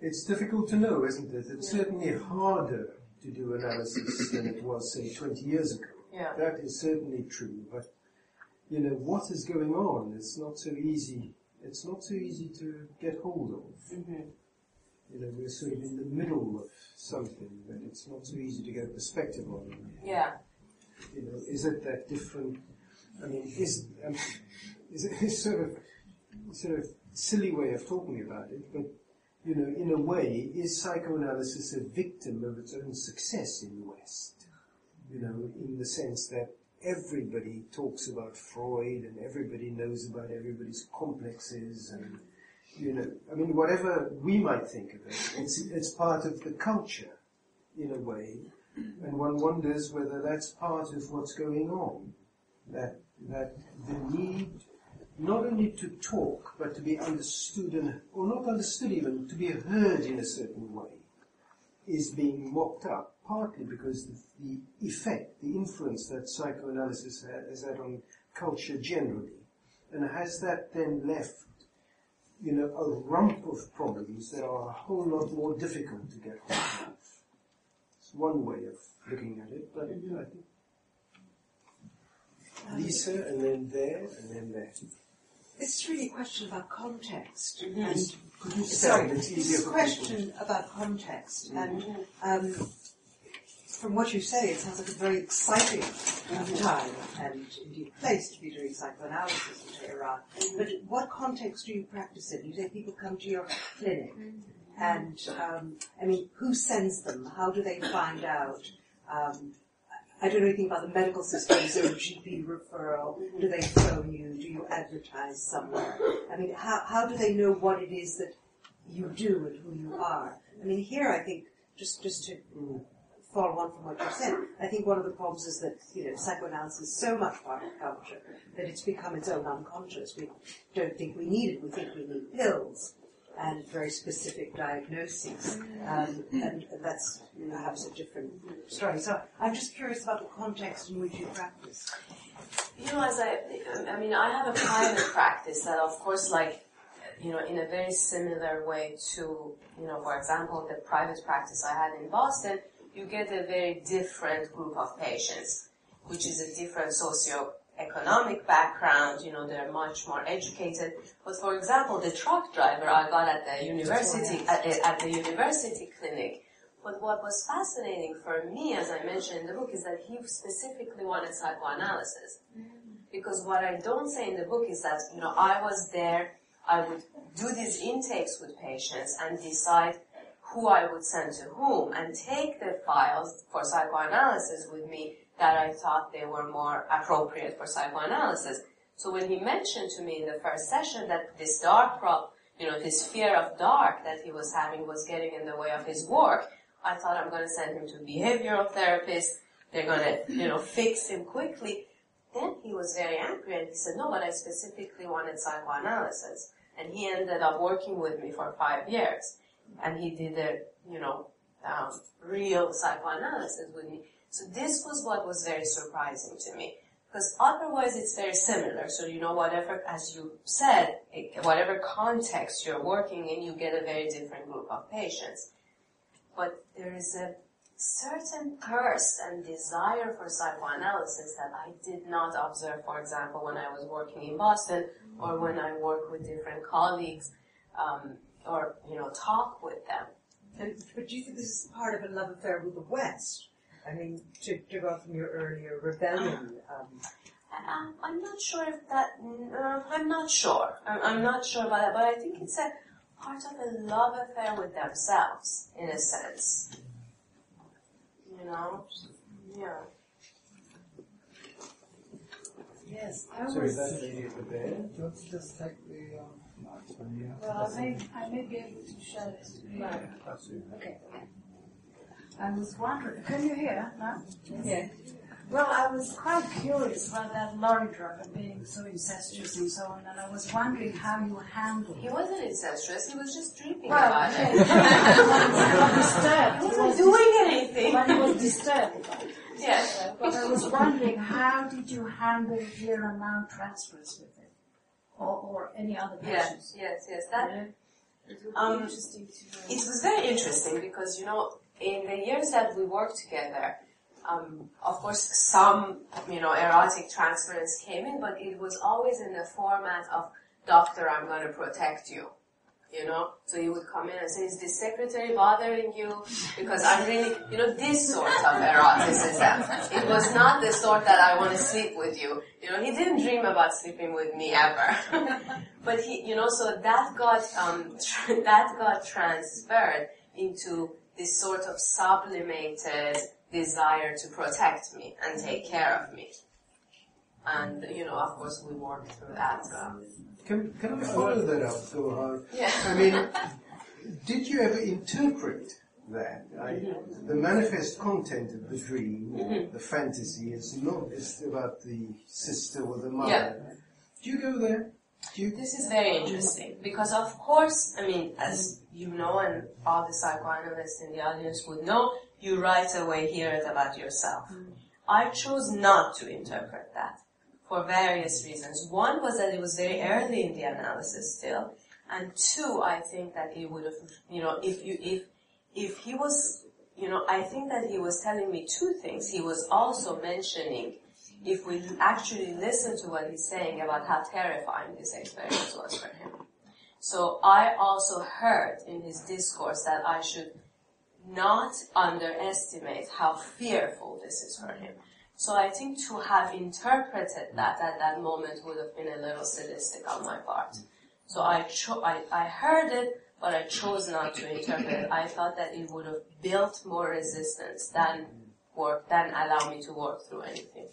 It's difficult to know, isn't it? It's certainly harder to do analysis than it was, say, 20 years ago.
Yeah.
That is certainly true, but you know what is going on It's not so easy. It's not so easy to get hold of.
Mm-hmm.
You know, we're sort of in the middle of something, but it's not so easy to get a perspective on.
Yeah.
You know, is it that different? I mean, is um, is it is sort of sort of silly way of talking about it, but you know, in a way, is psychoanalysis a victim of its own success in the West? You know, in the sense that everybody talks about Freud and everybody knows about everybody's complexes and, you know, I mean, whatever we might think of it, it's, it's part of the culture in a way, and one wonders whether that's part of what's going on. That, that the need not only to talk, but to be understood and, or not understood even, to be heard in a certain way, is being mocked up, partly because the, the effect, the influence that psychoanalysis has had on culture generally, and has that then left, you know, a rump of problems that are a whole lot more difficult to get hold of. It's one way of looking at it, but I think Lisa, and then there, and then there.
This is really a question about context.
Mm-hmm.
And sorry.
It's
this
easier
is a question about context. And um, from what you say, it sounds like a very exciting time and indeed place to be doing psychoanalysis in Tehran. But what context do you practice in? You say people come to your clinic. And, um, I mean, who sends them? How do they find out? Um, I don't know anything about the medical system. A GP referral? Do they phone you? Do you advertise somewhere? I mean, how, how do they know what it is that you do and who you are? I mean, here I think, just, just to follow on from what you've said, I think one of the problems is that, you know, psychoanalysis is so much part of culture that it's become its own unconscious. We don't think we need it. We think we need pills and very specific diagnoses. Um, and that's perhaps a different story. So I'm just curious about the context in which you practice.
You know, as I, I mean, I have a private practice that, of course, like, you know, in a very similar way to, you know, for example, the private practice I had in Boston, you get a very different group of patients, which is a different socio-economic background, you know, they're much more educated. But for example, the truck driver I got at the university, at, the- at the university clinic, but what was fascinating for me, as I mentioned in the book, is that he specifically wanted psychoanalysis. Mm-hmm. Because what I don't say in the book is that, you know, I was there, I would do these intakes with patients and decide who I would send to whom and take the files for psychoanalysis with me that I thought they were more appropriate for psychoanalysis. So when he mentioned to me in the first session that this dark problem, you know, this fear of dark that he was having was getting in the way of his work, I thought I'm going to send him to a behavioral therapist. They're going to, you know, fix him quickly. Then he was very angry and he said, no, but I specifically wanted psychoanalysis. And he ended up working with me for five years. And he did a, you know, um, real psychoanalysis with me. So this was what was very surprising to me. Because otherwise it's very similar. So, you know, whatever, as you said, it- whatever context you're working in, you get a very different group of patients. But there is a certain thirst and desire for psychoanalysis that I did not observe, for example, when I was working in Boston or when I work with different colleagues um, or, you know, talk with them.
And, but do you think this is part of a love affair with the West? I mean, to, to go from your earlier rebellion. Um,
Um, I'm not sure if that. Uh, I'm not sure. I'm, I'm not sure about that, but I think it's a part of a love affair with themselves, in a sense. You know, yeah.
Yes, I
Sorry,
was,
that lady at the back.
Do you want to just take the um, mics when you
well, I may, I may be able to share this later.
Absolutely.
Okay, okay. I was wondering, can you hear now?
yeah.
Well, I was quite curious about that lorry driver being so incestuous and so on, and I was wondering how you handled
He wasn't incestuous. He was just dreaming
Well,
about
okay.
it.
he was disturbed.
He
He
wasn't
was
doing anything.
But he was disturbed about it.
Yeah.
But I was wondering, how did you handle here and now transfers with it? Or, or any other
Yes,
patients?
yes, yes. That
Yeah.
It
Um,
interesting to.
It was very interesting because, you know, in the years that we worked together, um, of course, some, you know, erotic transference came in, but it was always in the format of, doctor, I'm going to protect you. You know. So he would come in and say, is the secretary bothering you? Because I'm really, you know, this sort of eroticism. It was not the sort that I want to sleep with you. You know, he didn't dream about sleeping with me ever. but he, you know, so that got, um, tr- that got transferred into this sort of sublimated desire to protect me and take care of me. And, you know, of course we worked through that. So.
Can, can I follow that up, Gohar?
Yeah.
I mean, did you ever interpret that? I, the manifest content of the dream,
Mm-hmm.
the fantasy, is not is about the sister or the mother.
Yeah.
Do you go there? Do you?
This is very interesting because, of course, I mean, as you know, and all the psychoanalysts in the audience would know, you right away hear it about yourself. I chose not to interpret that for various reasons. One was that it was very early in the analysis still, and two, I think that he would have, you know, if you if if he was, you know, I think that he was telling me two things. He was also mentioning if we actually listen to what he's saying about how terrifying this experience was for him. So I also heard in his discourse that I should not underestimate how fearful this is for him. So I think to have interpreted that at that moment would have been a little sadistic on my part. So I, cho- I, I heard it, but I chose not to interpret it. I thought that it would have built more resistance than work, than allow me to work through anything.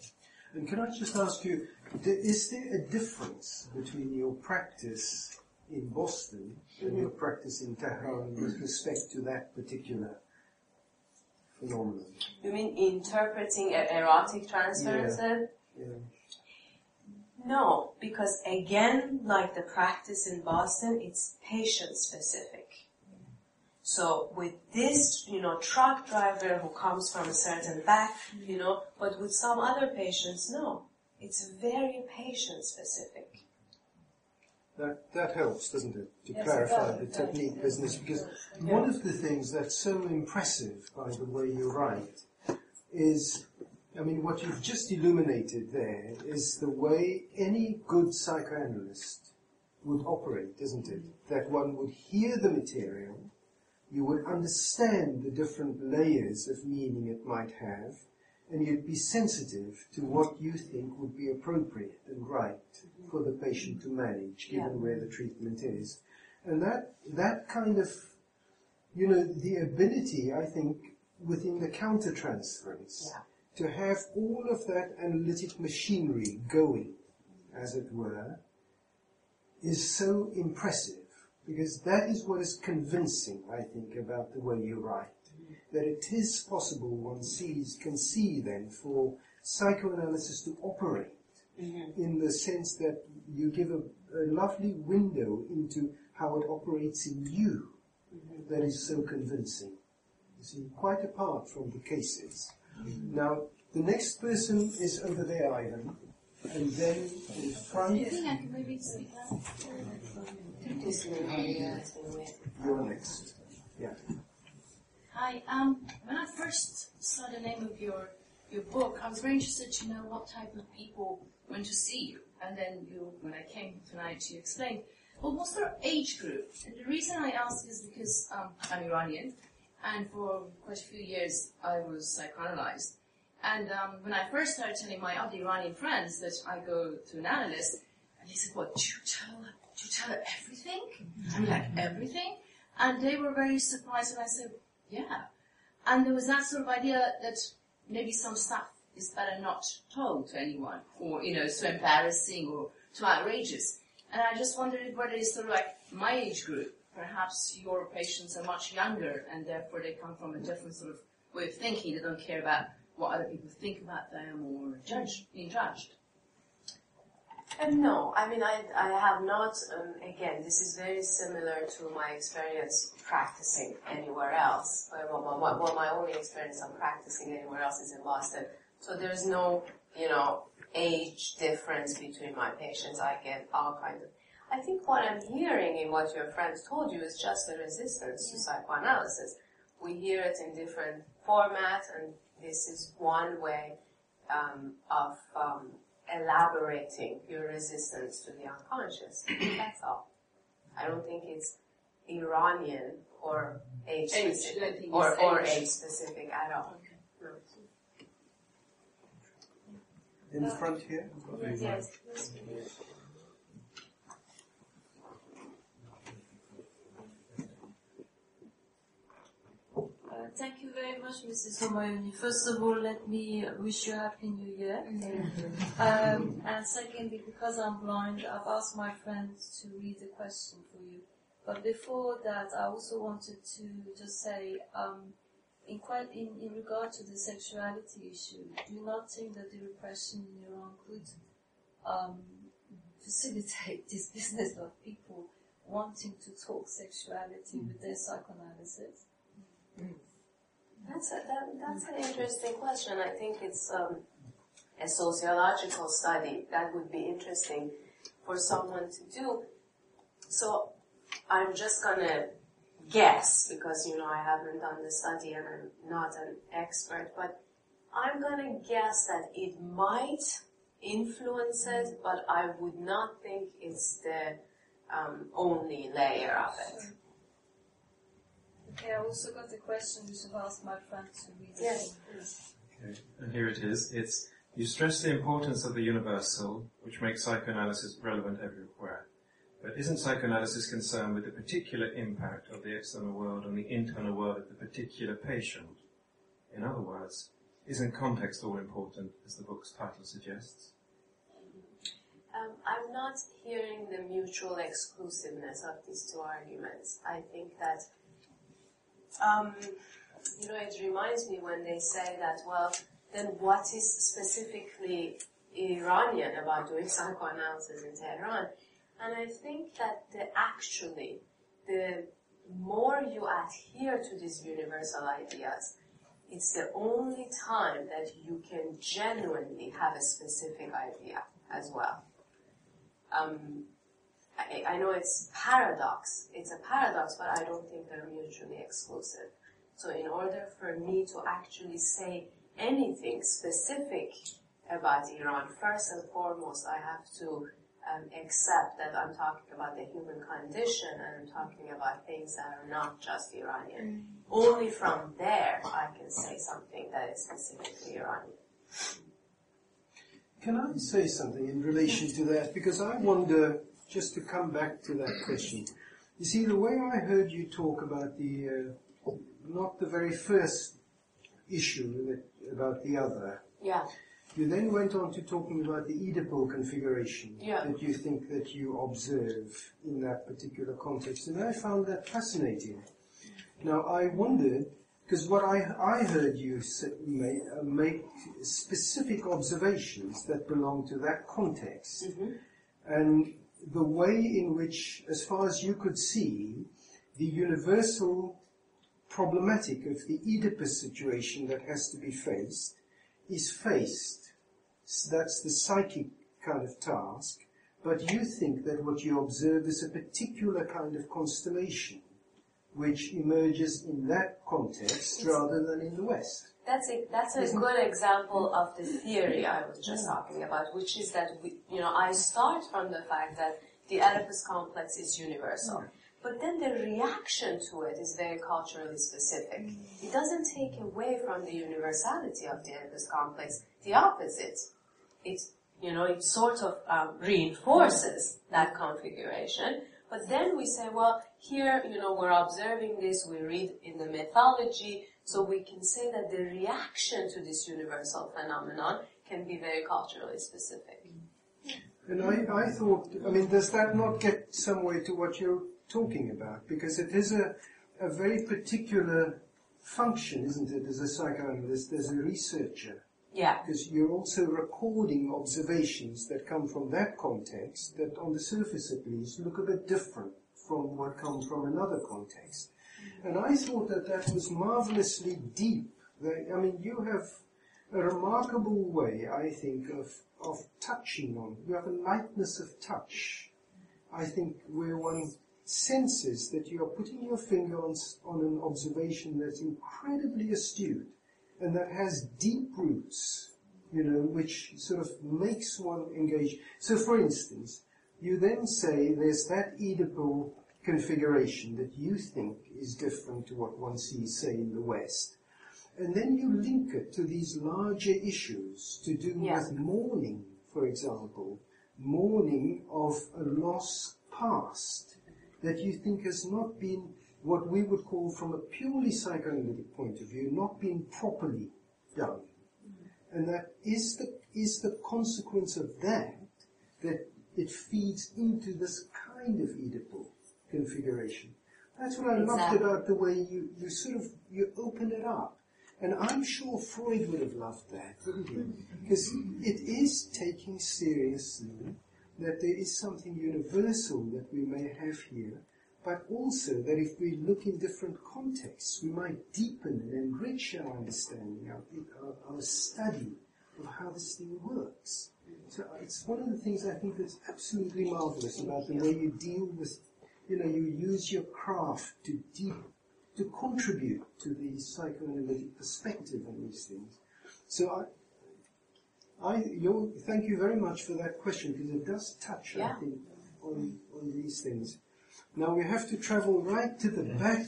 And can I just ask you, is there a difference between your practice in Boston and your practice in Tehran with respect to that particular phenomenon?
You mean interpreting erotic transferences?
Yeah.
No, because again, like the practice in Boston, it's patient specific. So with this, you know, truck driver who comes from a certain back, you know, but with some other patients, no. It's very patient specific.
That, that helps, doesn't it, to
Yes, it
clarify
does,
the
does.
technique business, because one of the things that's so impressive by the way you write is, I mean, what you've just illuminated there is the way any good psychoanalyst would operate, isn't it? That one would hear the material, you would understand the different layers of meaning it might have, and you'd be sensitive to what you think would be appropriate and right for the patient to manage, given
Yeah.
where the treatment is. And that, that kind of, you know, the ability, I think, within the countertransference,
Yeah.
to have all of that analytic machinery going, as it were, is so impressive because that is what is convincing, I think, about the way you write. That it is possible, one sees, can see then, for psychoanalysis to operate mm-hmm. in the sense that you give a, a lovely window into how it operates in you mm-hmm. that is so convincing. You see, quite apart from the cases. Mm-hmm. Now, the next person is over there, Ivan, and then in front,
I think I can maybe speak.
This is really, it's been weird.
you're next. Yeah.
Hi. Um, when I first saw the name of your your book, I was very interested to know what type of people went to see you. And then you, when I came tonight, you explained. Well, what's their age group? And the reason I ask is because um, I'm Iranian, and for quite a few years I was psychoanalyzed. And um, when I first started telling my other Iranian friends that I go to an analyst, and they said, "What? Do you tell? Do you tell her everything? I mean, like everything?" And they were very surprised, and I said, "Yeah." And there was that sort of idea that maybe some stuff is better not told to anyone, or you know, so embarrassing or too outrageous. And I just wondered whether it's sort of like my age group. Perhaps your patients are much younger, and therefore they come from a different sort of way of thinking. They don't care about what other people think about them or judge being judged.
Um, no, I mean, I, I have not, um, again, this is very similar to my experience practicing anywhere else. Well, my, my, well, my only experience of practicing anywhere else is in Boston. So there's no, you know, age difference between my patients. I get all kinds of, I think what I'm hearing in what your friends told you is just a resistance to psychoanalysis. We hear it in different formats, and this is one way um, of um, elaborating your resistance to the unconscious. That's all. I don't think it's Iranian or age
Age,
specific
think
or, or
age.
age specific at all. No.
In the front here.
Yes.
Uh, Thank you very much, Mrs. Homayuni. First of all, let me uh, wish you a happy new year. Um, and secondly, because I'm blind, I've asked my friend to read the question for you. But before that, I also wanted to just say, um, in, quite, in, in regard to the sexuality issue, do you not think that the repression in Iran could um, facilitate this business of people wanting to talk sexuality with their psychoanalysis?
That's a, that, that's an interesting question. I think it's um, a sociological study that would be interesting for someone to do. So I'm just gonna guess because you know I haven't done the study and I'm not an expert, but I'm gonna guess that it might influence it, but I would not think it's the um, only layer of it.
Okay, I also got a question which I've asked my friend to read. it
Yes,
for me.
Okay, and here it is. It's you stress the importance of the universal, which makes psychoanalysis relevant everywhere. But isn't psychoanalysis concerned with the particular impact of the external world on the internal world of the particular patient? In other words, isn't context all important, as the book's title suggests?
Um, I'm not hearing the mutual exclusiveness of these two arguments. I think that, um, you know, it reminds me when they say that, well, then what is specifically Iranian about doing psychoanalysis in Tehran? And I think that the, actually, the more you adhere to these universal ideas, it's the only time that you can genuinely have a specific idea as well. Um, I, I know it's paradox. It's a paradox, but I don't think they're mutually exclusive. So in order for me to actually say anything specific about Iran, first and foremost, I have to um, accept that I'm talking about the human condition and I'm talking about things that are not just Iranian. Only from there I can say something that is specifically Iranian.
Can I say something in relation to that? Because I wonder, just to come back to that question. You see, the way I heard you talk about the, uh, not the very first issue that, about the other,
Yeah.
you then went on to talking about the Oedipal configuration
Yeah.
that you think that you observe in that particular context. And I found that fascinating. Now, I wondered, because what I, I heard you say, make, make specific observations that belong to that context. And the way in which, as far as you could see, the universal problematic of the Oedipus situation that has to be faced is faced. So that's the psychic kind of task. But you think that what you observe is a particular kind of constellation which emerges in that context rather than in the West.
That's a, that's a good example of the theory I was just talking about, which is that we, you know, I start from the fact that the Oedipus complex is universal. But then the reaction to it is very culturally specific. It doesn't take away from the universality of the Oedipus complex. The opposite. It, you know, it sort of um, reinforces that configuration. But then we say, well, here, you know, we're observing this, we read in the mythology, so we can say that the reaction to this universal phenomenon can be very culturally specific. Mm-hmm.
And I, I thought, I mean, does that not get some way to what you're talking about? Because it is a, a very particular function, isn't it, as a psychoanalyst, as a researcher?
Yeah.
Because you're also recording observations that come from that context that, on the surface at least, look a bit different from what comes from another context. And I thought that that was marvelously deep. I mean, you have a remarkable way, I think, of, of touching on. You have a lightness of touch. I think where one senses that you are putting your finger on, on an observation that's incredibly astute and that has deep roots, you know, which sort of makes one engage. So, for instance, you then say there's that Oedipal configuration that you think is different to what one sees, say, in the West. And then you mm-hmm. link it to these larger issues to do
Yeah.
with mourning, for example, mourning of a lost past that you think has not been what we would call, from a purely psychoanalytic point of view, not been properly done. Mm-hmm. And that is the, is the consequence of that, that it feeds into this kind of Oedipal configuration. That's what I loved about the way you, you sort of, you open it up. And I'm sure Freud would have loved that, wouldn't he? Mm-hmm. Because it is taking seriously that there is something universal that we may have here, but also that if we look in different contexts, we might deepen and enrich our understanding, our, our, our study of how this thing works. So it's one of the things I think that's absolutely marvelous about the way you deal with, you know, you use your craft to deep, to contribute to the psychoanalytic perspective on these things. So I, I, you thank you very much for that question because it does touch,
Yeah.
I think, on, on these things. Now we have to travel right to the back.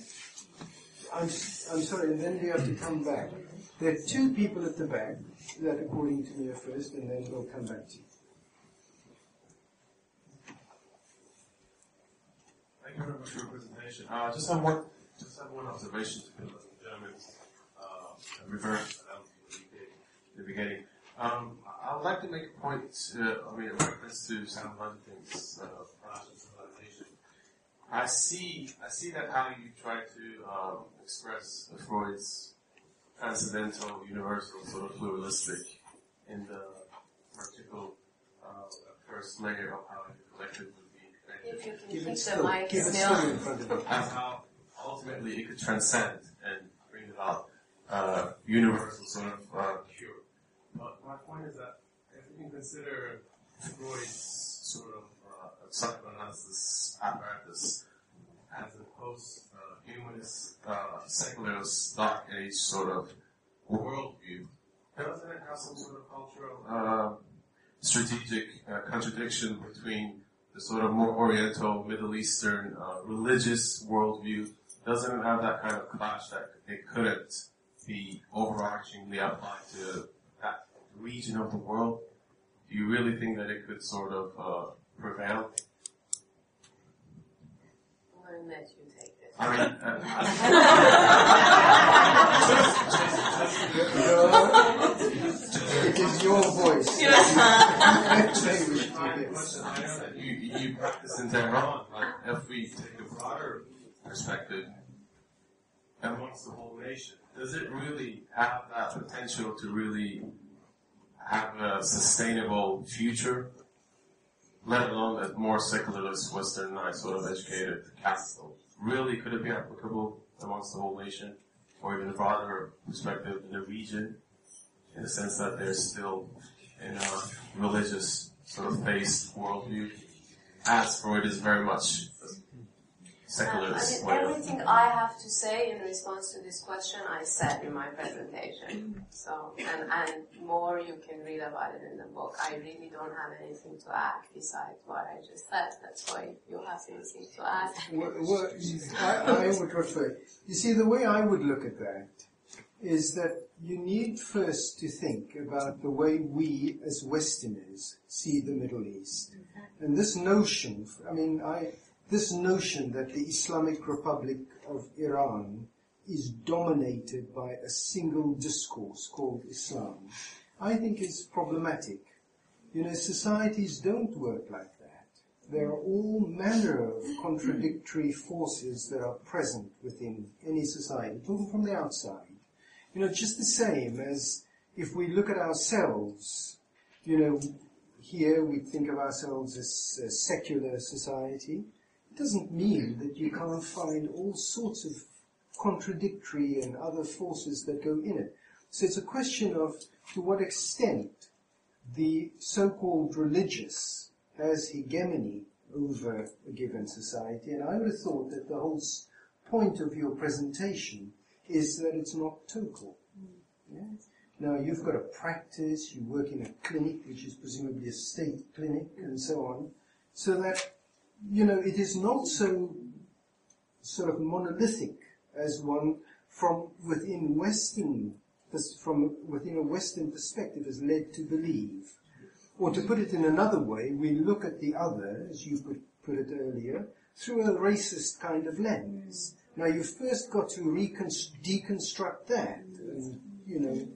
I'm, I'm sorry, and then we have to come back. There are two people at the back that, according to me, are first, and then we'll come back to you.
Thank you very much for your presentation. Uh, just have one, just have one observation to the gentleman's uh, reverse the beginning. Um, I would like to make a point, uh, I mean, a reference to Sam Huntington's uh, Russian civilization. I see, I see that how you try to um, express Freud's transcendental, universal, sort of pluralistic in the vertical uh, first layer of how you be created
If you can
Give
keep
it
the
still,
mic
give it
still.
still in front of you.
as how ultimately it could transcend and bring about uh, universal sort of uh, cure. But my point is that if we can consider Freud's sort of uh, psychoanalysis apparatus as a post-humanist, uh, secularist, dark age sort of worldview, doesn't it have some sort of cultural uh, strategic uh, contradiction between the sort of more Oriental, Middle Eastern, uh, religious worldview doesn't have that kind of clash that it couldn't be overarchingly applied to that region of the world. Do you really think that it could sort of uh, prevail?
I'm going to let you take this.
I mean,
It is your voice. They wish to
my
hear.
question, I know that you, you practice in Tehran, like if we take a broader perspective amongst the whole nation, does it really have that potential to really have a sustainable future, let alone a more secularist, westernized, sort of educated capital? Really, could it be applicable amongst the whole nation, or even a broader perspective in the region, in the sense that there's still in a religious sort of based worldview, as Freud is very much a secularist
I mean, everything I have to say in response to this question, I said in my presentation. So, and, and more you can read about it in the book. I really don't have anything to add besides what I just said. That's why you have anything to add.
Well, well, I, I would refer. You see, the way I would look at that is that you need first to think about the way we, as Westerners, see the Middle East, and this notion. I mean, I this notion that the Islamic Republic of Iran is dominated by a single discourse called Islam, I think is problematic. You know, societies don't work like that. There are all manner of contradictory forces that are present within any society, talking from the outside. You know, just the same as if we look at ourselves, you know, here we think of ourselves as a secular society. It doesn't mean that you can't find all sorts of contradictory and other forces that go in it. So it's a question of to what extent the so-called religious has hegemony over a given society. And I would have thought that the whole point of your presentation is that it's not total. Yeah? Now you've got a practice, you work in a clinic, which is presumably a state clinic, and so on, so that you know it is not so sort of monolithic as one from within Western, from within a Western perspective is led to believe. Or to put it in another way, we look at the other, as you put, put it earlier, through a racist kind of lens. Now you've first got to deconstruct that, and, you know,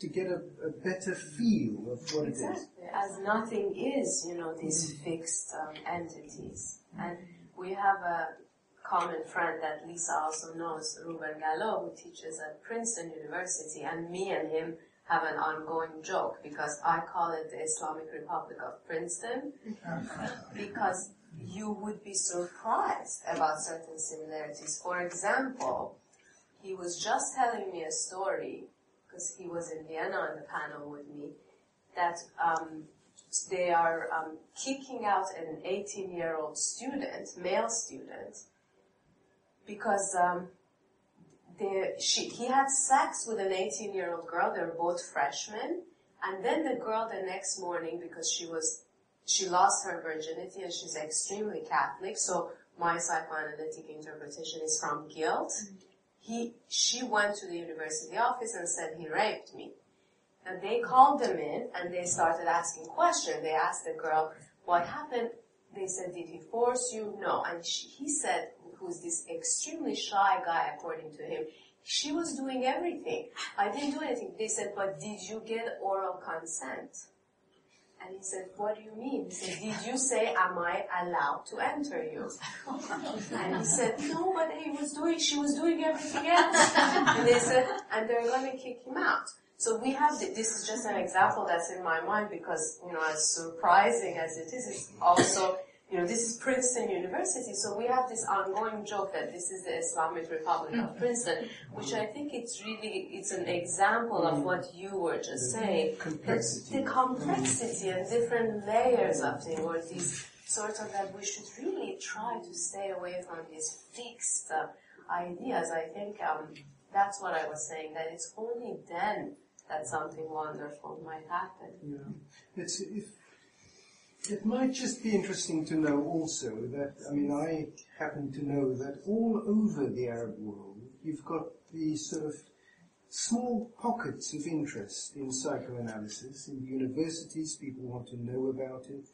to get a, a better feel of what it is.
As nothing is, you know, these fixed um, entities. And we have a common friend that Lisa also knows, Ruben Gallo, who teaches at Princeton University, and me and him have an ongoing joke because I call it the Islamic Republic of Princeton because you would be surprised about certain similarities. For example, he was just telling me a story because he was in Vienna on the panel with me that um, they are um, kicking out an 18 year old student, male student, because um, they, she, he had sex with an 18 year old girl, they're both freshmen, and then the girl the next morning, because she was, she lost her virginity and she's extremely Catholic, so my psychoanalytic interpretation is from guilt. Mm-hmm. He, she went to the university office and said he raped me. And they called them in and they started asking questions. They asked the girl, what happened? They said, did he force you? No. And she, he said, who's this extremely shy guy according to him, she was doing everything. I didn't do anything. They said, but did you get oral consent? And he said, what do you mean? He said, did you say, am I allowed to enter you? And he said, no, but he was doing, she was doing everything else. And they said, and they're going to kick him out. So we have, the, this is just an example that's in my mind because, you know, as surprising as it is, it's also, you know, this is Princeton University, so we have this ongoing joke that this is the Islamic Republic of Princeton, which I think it's really, it's an example of what you were just saying.
Complexity.
The complexity and different layers of things, or these sort of that we should really try to stay away from these fixed uh, ideas. I think um, that's what I was saying, that it's only then that something wonderful might happen.
Yeah. It's, if, it might just be interesting to know also that, I mean, I happen to know that all over the Arab world, you've got these sort of small pockets of interest in psychoanalysis. In universities, people want to know about it.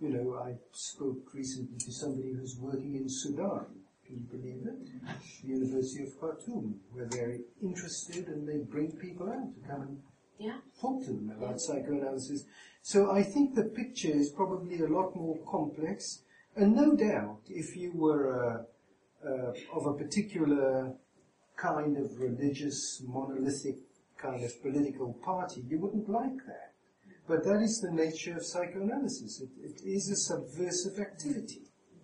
You know, I spoke recently to somebody who's working in Sudan. Can you believe it? The University of Khartoum, where they're interested and they bring people out to come and
Yeah.
talk to them about psychoanalysis. So I think the picture is probably a lot more complex. And no doubt, if you were uh, uh, of a particular kind of religious, monolithic kind of political party, you wouldn't like that. But that is the nature of psychoanalysis. It, it is a subversive activity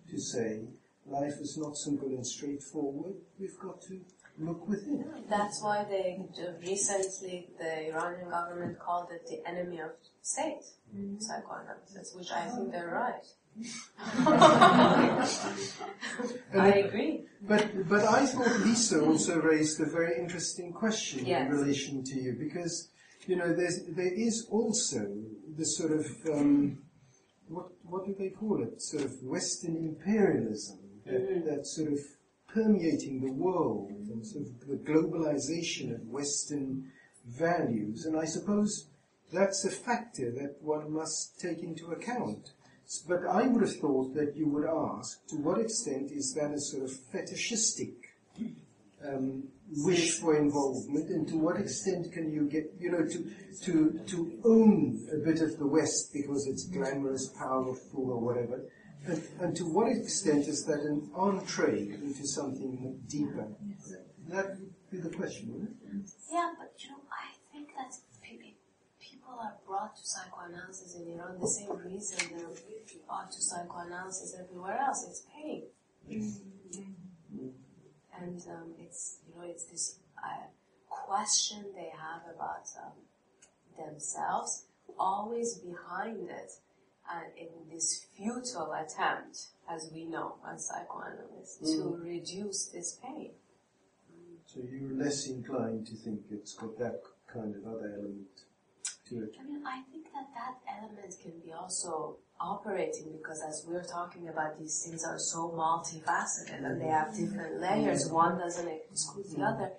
to say life is not simple and straightforward. We've got to look within.
That's why they recently, the Iranian government called it the enemy of state, psychoanalysis, which I think they're right. I agree.
But but I thought Lisa also raised a very interesting question
Yes.
in relation to you because you know there's there is also the sort of um, what what do they call it sort of Western imperialism that, that's sort of permeating the world and sort of the globalization of Western values. And I suppose that's a factor that one must take into account. But I would have thought that you would ask, to what extent is that a sort of fetishistic um, wish for involvement, and to what extent can you get, you know, to to to own a bit of the West because it's glamorous, powerful, or whatever, and, and to what extent is that an entree into something deeper? That would be the question, wouldn't it?
Yeah, but you know, I think that people are brought to psychoanalysis in Iran the same reason they're brought to psychoanalysis everywhere else. It's pain. And um, it's, you know, it's this uh, question they have about um, themselves, always behind it, and in this futile attempt, as we know as psychoanalysts, to mm. reduce this pain.
So you're less inclined to think it's got that kind of other element to it.
I mean, I think that that element can be also operating because as we're talking about these things are so multifaceted and they have different mm. layers, mm. one doesn't exclude the other.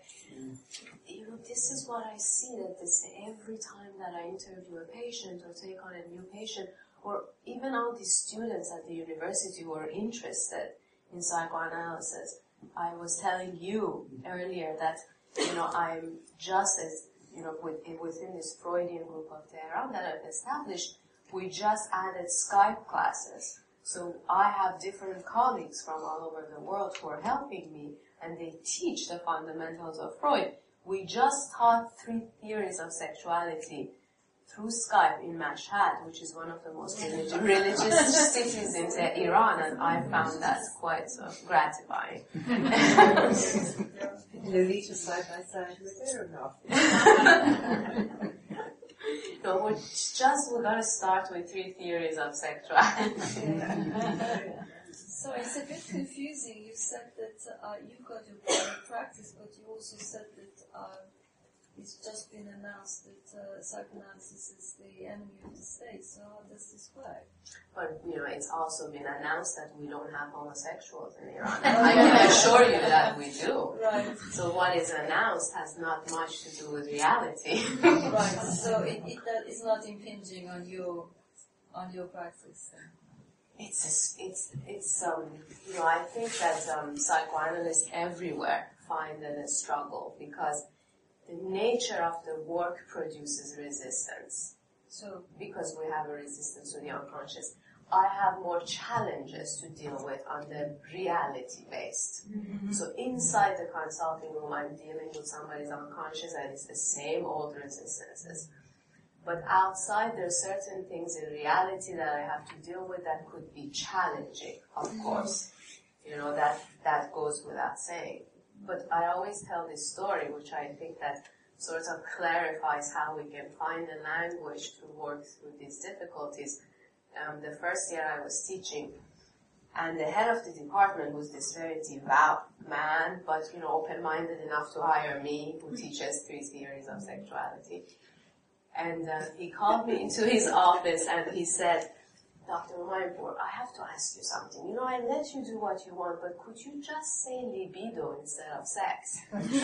You know, this is what I see that this every time that I interview a patient or take on a new patient, or even all these students at the university who are interested in psychoanalysis. I was telling you earlier that, you know, I'm just as, you know, with, within this Freudian group of Tehran that I've established, we just added Skype classes. So I have different colleagues from all over the world who are helping me and they teach the fundamentals of Freud. We just taught three theories of sexuality through Skype in Mashhad, which is one of the most religi- religious cities in Iran, and I found that quite uh, gratifying.
Lolita side by side with
no, we're just we're gonna start with three theories of sexuality.
So it's a bit confusing. You said that uh, you've got your private practice, but you also said that uh, it's just been announced that uh, psychoanalysis is the enemy of the state. So how does this work?
But you know, it's also been announced that we don't have homosexuals in Iran. I can assure you that we do.
Right.
So what is announced has not much to do with reality.
right. So it, it it's not impinging on your on your practice. Then.
It's a, it's it's um you know I think that um, psychoanalysts everywhere find it a struggle because the nature of the work produces resistance. So because we have a resistance to the unconscious, I have more challenges to deal with on the reality based. Mm-hmm. So inside the consulting room, I'm dealing with somebody's unconscious and it's the same old resistances. But outside, there are certain things in reality that I have to deal with that could be challenging, of mm-hmm. course. You know, that, that goes without saying. But I always tell this story, which I think that sort of clarifies how we can find a language to work through these difficulties. Um, the first year I was teaching, and the head of the department was this very devout man, but you know, open-minded enough to hire me, who teaches three theories of sexuality. And uh, he called me into his office and he said, Dr. Homayounpour, I have to ask you something. You know, I let you do what you want, but could you just say libido instead of sex? and, you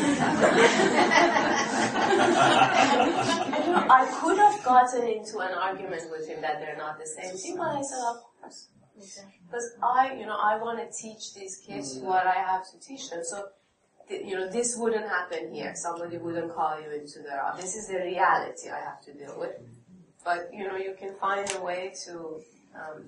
know, I could have gotten into an argument with him that they're not the same thing, but I said, of course. Because I, you know, I want to teach these kids mm. what I have to teach them. So you know, this wouldn't happen here. Somebody wouldn't call you into their office. This is the reality I have to deal with. But, you know, you can find a way to, um,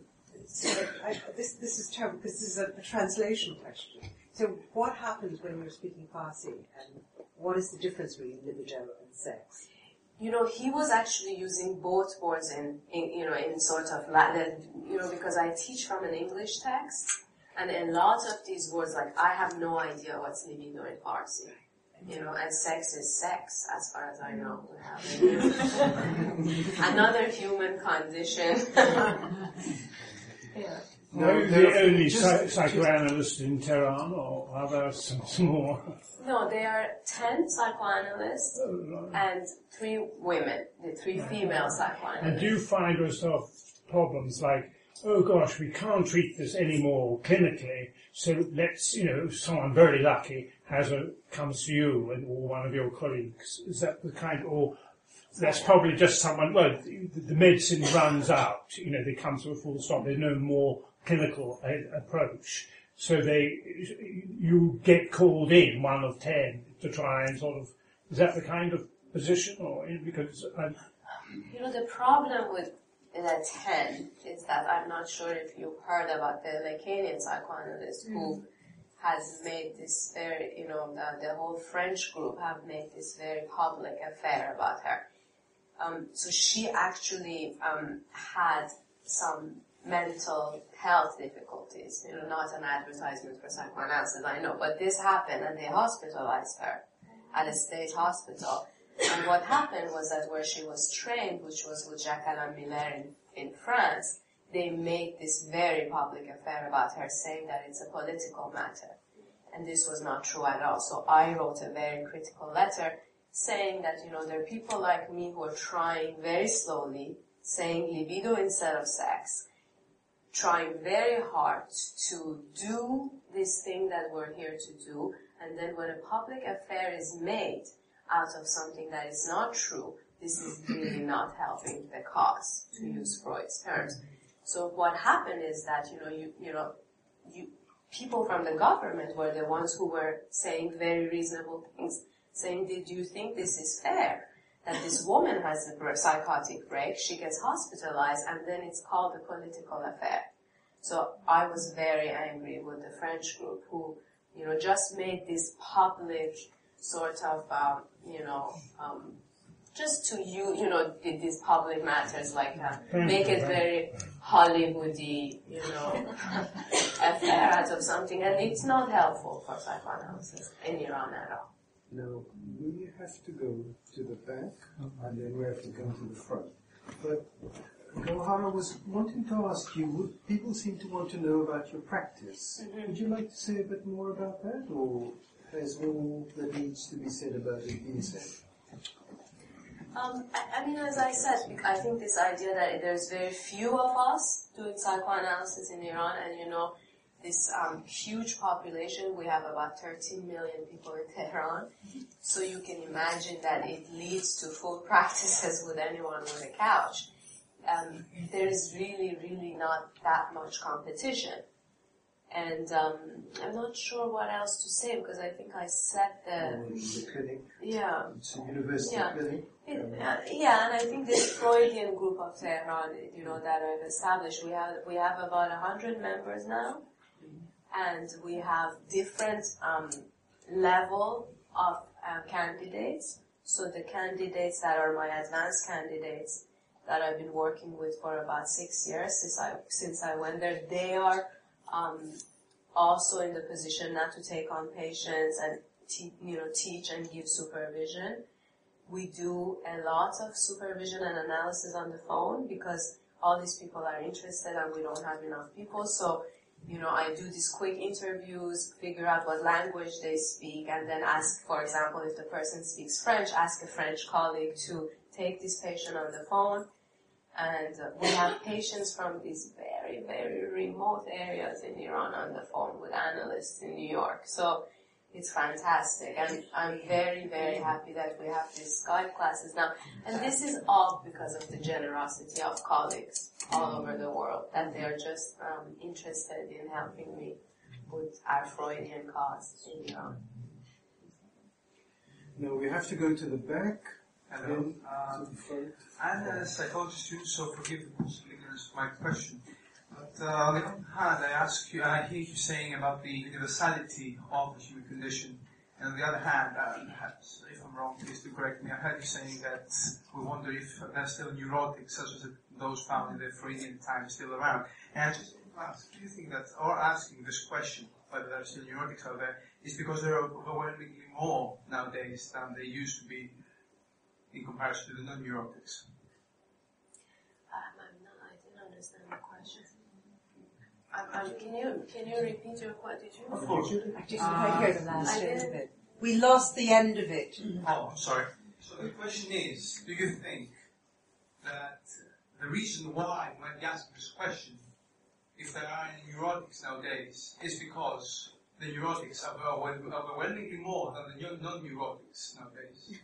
so I, this, this is terrible because this is a, a, translation question. So what happens when you're speaking Farsi and what is the difference between libido and sex?
You know, he was actually using both words in, in you know, in sort of Latin, you know, because I teach from an English text and in lots of these words, like I have no idea what's libido in Farsi. You know, and sex is sex, as far as I know. Another human condition.
yeah. No, Are the only psych- psychoanalyst in Tehran, or are there some more?
No, there are ten psychoanalysts oh, right. and three women, the three female psychoanalysts.
And do you find yourself problems like oh gosh, we can't treat this anymore clinically, so let's, you know, someone very lucky has a, comes to you and, or one of your colleagues. Is that the kind, or that's probably just someone, well, the, the medicine runs out, you know, they come to a full stop, there's no more clinical a, approach. So they, you get called in, one of ten, to try and sort of, is that the kind of position, or because? I'm,
you know, the problem with the 10 is that I'm not sure if you've heard about the Lacanian psychoanalyst mm. who has made this very, you know, the, the, whole French group have made this very public affair about her. Um, so she actually um, had some mental health difficulties, you know, not an advertisement for psychoanalysis, I know, but this happened and they hospitalized her at a state hospital. And what happened was that where she was trained, which was with Jacques-Alain Miller in, in France, they made this very public affair about her, saying that it's a political matter. And this was not true at all. So I wrote a very critical letter saying that, you know, there are people like me who are trying very slowly, saying libido instead of sex. trying very hard to do this thing that we're here to do, and then when a public affair is made out of something that is not true, this is really not helping the cause, to mm. use Freud's terms. So what happened is that, you know, you, you know, you, people from the government were the ones who were saying very reasonable things, saying, did you think this is fair? That this woman has a psychotic break, she gets hospitalized, and then it's called a political affair. So I was very angry with the French group who, you know, just made this public sort of, um, you know, um, just to you, you know, these public matters like uh, make it very Hollywoody, you know, affair out of something, and it's not helpful for psychoanalysis in Iran at all.
Now, we have to go to the back, and then we have to come to the front. But Gohara I was wanting to ask you, would- people seem to want to know about your practice. Would you like to say a bit more about that, or has all that needs to be said about it been said?
Um, I, I mean, as I said, I think this idea that there's very few of us doing psychoanalysis in Iran, and you know, this um, huge population, we have about 13 million people in Tehran, so you can imagine that it leads to full practices with anyone on the couch. Um, there is really, really not that much competition. And um, I'm not sure what else to say because I think I said the
clinic?
yeah.
It's a university
Yeah.
clinic?
It, uh, yeah, and I think this Freudian group of Tehran, you know, that I've established, we have we have about hundred members now, and we have different um, level of uh, candidates. So the candidates that are my advanced candidates that I've been working with for about six years since I since I went there, they are um, also in the position not to take on patients and te- you know teach and give supervision we do a lot of supervision and analysis on the phone because all these people are interested and we don't have enough people. So, you know, I do these quick interviews, figure out what language they speak, and then ask, for example, if the person speaks French, ask a French colleague to take this patient on the phone. And we have patients from these very, very remote areas in Iran on the phone with analysts in New York. So it's fantastic. And I'm very, very happy that we have these Skype classes now. And this is all because of the generosity of colleagues all over the world, that they are just um, interested in helping me with our Freudian cause in Iran.
No, we have to go to the back,
Hello.
then the.
I'm a psychology student, so forgive the ignorance of my question. Uh, on the one hand, I ask you, and I hear you saying about the universality of the human condition, and on the other hand, uh, perhaps if I'm wrong, please do correct me. I heard you saying that we wonder if there are still neurotics, such as those found in the Freudian time, still around. And I just ask, do you think that, or asking this question, whether there are still neurotics out there, is because there are overwhelmingly more nowadays than they used to be in comparison to the non-neurotics?
Um, I'm not, I didn't understand the question. Um, um, can you can you repeat your question? Did you?
Of course.
I didn't quite hear the last
I
bit of it. We lost the end of it.
Oh, I'm sorry. So the question is, do you think that the reason why, when you ask this question, if there are any neurotics nowadays, is because the neurotics are overwhel- overwhelmingly more than the non-neurotics nowadays?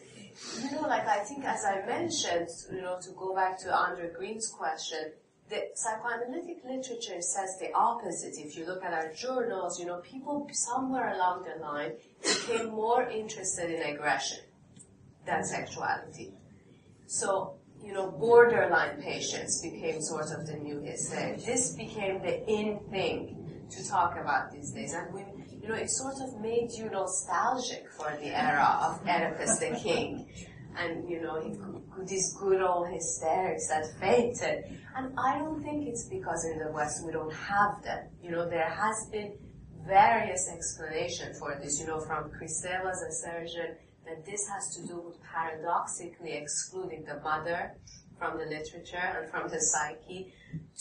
You know, like I think as I mentioned, you know, to go back to Andre Green's question, the psychoanalytic literature says the opposite. If you look at our journals, you know, people somewhere along the line became more interested in aggression than sexuality. So, you know, borderline patients became sort of the new hysteria. This became the in thing to talk about these days. And we, you know, it sort of made you nostalgic for the era of Oedipus the king. And, you know, he, these good old hysterics that fainted. And I don't think it's because in the West we don't have them. You know, there has been various explanations for this, you know, from Kristeva's assertion that this has to do with paradoxically excluding the mother from the literature and from the psyche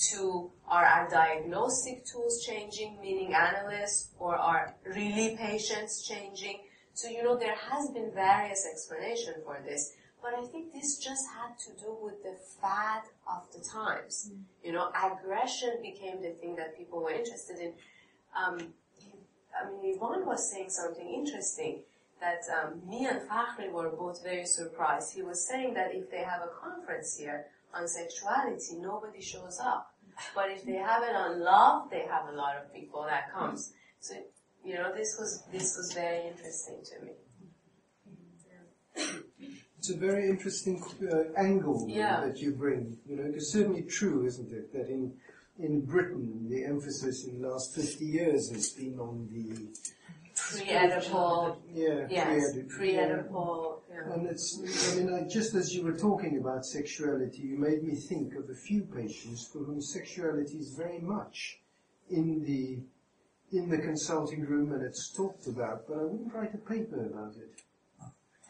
to are our diagnostic tools changing, meaning analysts, or are really patients changing? So, you know, there has been various explanation for this, But I think this just had to do with the fad of the times. You know, aggression became the thing that people were interested in. Um, I mean, Yvonne was saying something interesting that um, me and Fakhri were both very surprised. He was saying that if they have a conference here on sexuality, nobody shows up. But if they have it on love, they have a lot of people that comes. So, you know, this was, this was very interesting to me.
It's a very interesting uh, angle
Yeah.
that you bring. You know, it's certainly true, isn't it, that in in Britain the emphasis in the last 50 years has been on the
Pre-Oedipal,
yeah,
yes, pre-Oedipal, yeah.
And it's, I mean, I, just as you were talking about sexuality, you made me think of a few patients for whom sexuality is very much in the in the consulting room and it's talked about, but I wouldn't write a paper about it.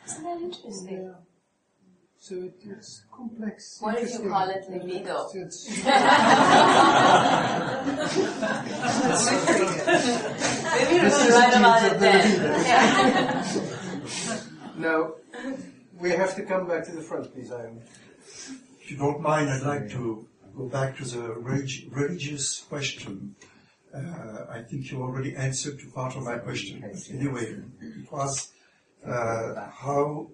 Isn't that interesting?
Yeah. So it, it's complex.
What if you call it libido? Maybe you
This
could
is
write
the
about it
of the
then.
libido. Now, we have to come back to the front, please, Ian.
If you don't mind, I'd like to go back to the relig- religious question. Uh, I think you already answered to part of my question. Anyway, it was uh, how,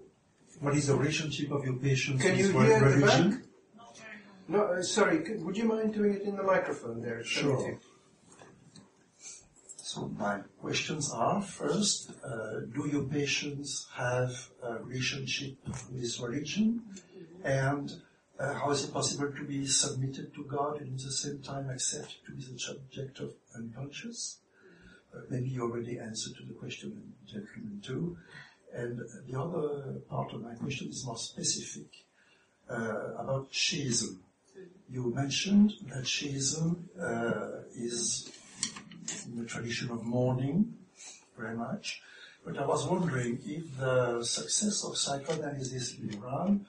what is the relationship of your patients
Can you
re-
hear the
religion?
back? No, uh, sorry, could, would you mind doing it in the microphone there? It's
Sure.
coming
So my questions are, first, uh, do your patients have a relationship with this religion? And uh, how is it possible to be submitted to God and at the same time accept to be the subject of unconscious? Uh, maybe you already answered to the question, gentlemen, too. And the other part of my question is more specific uh, about Shiism. You mentioned that Shiism uh, is in the tradition of mourning very much. But I was wondering if the success of psychoanalysis in Iran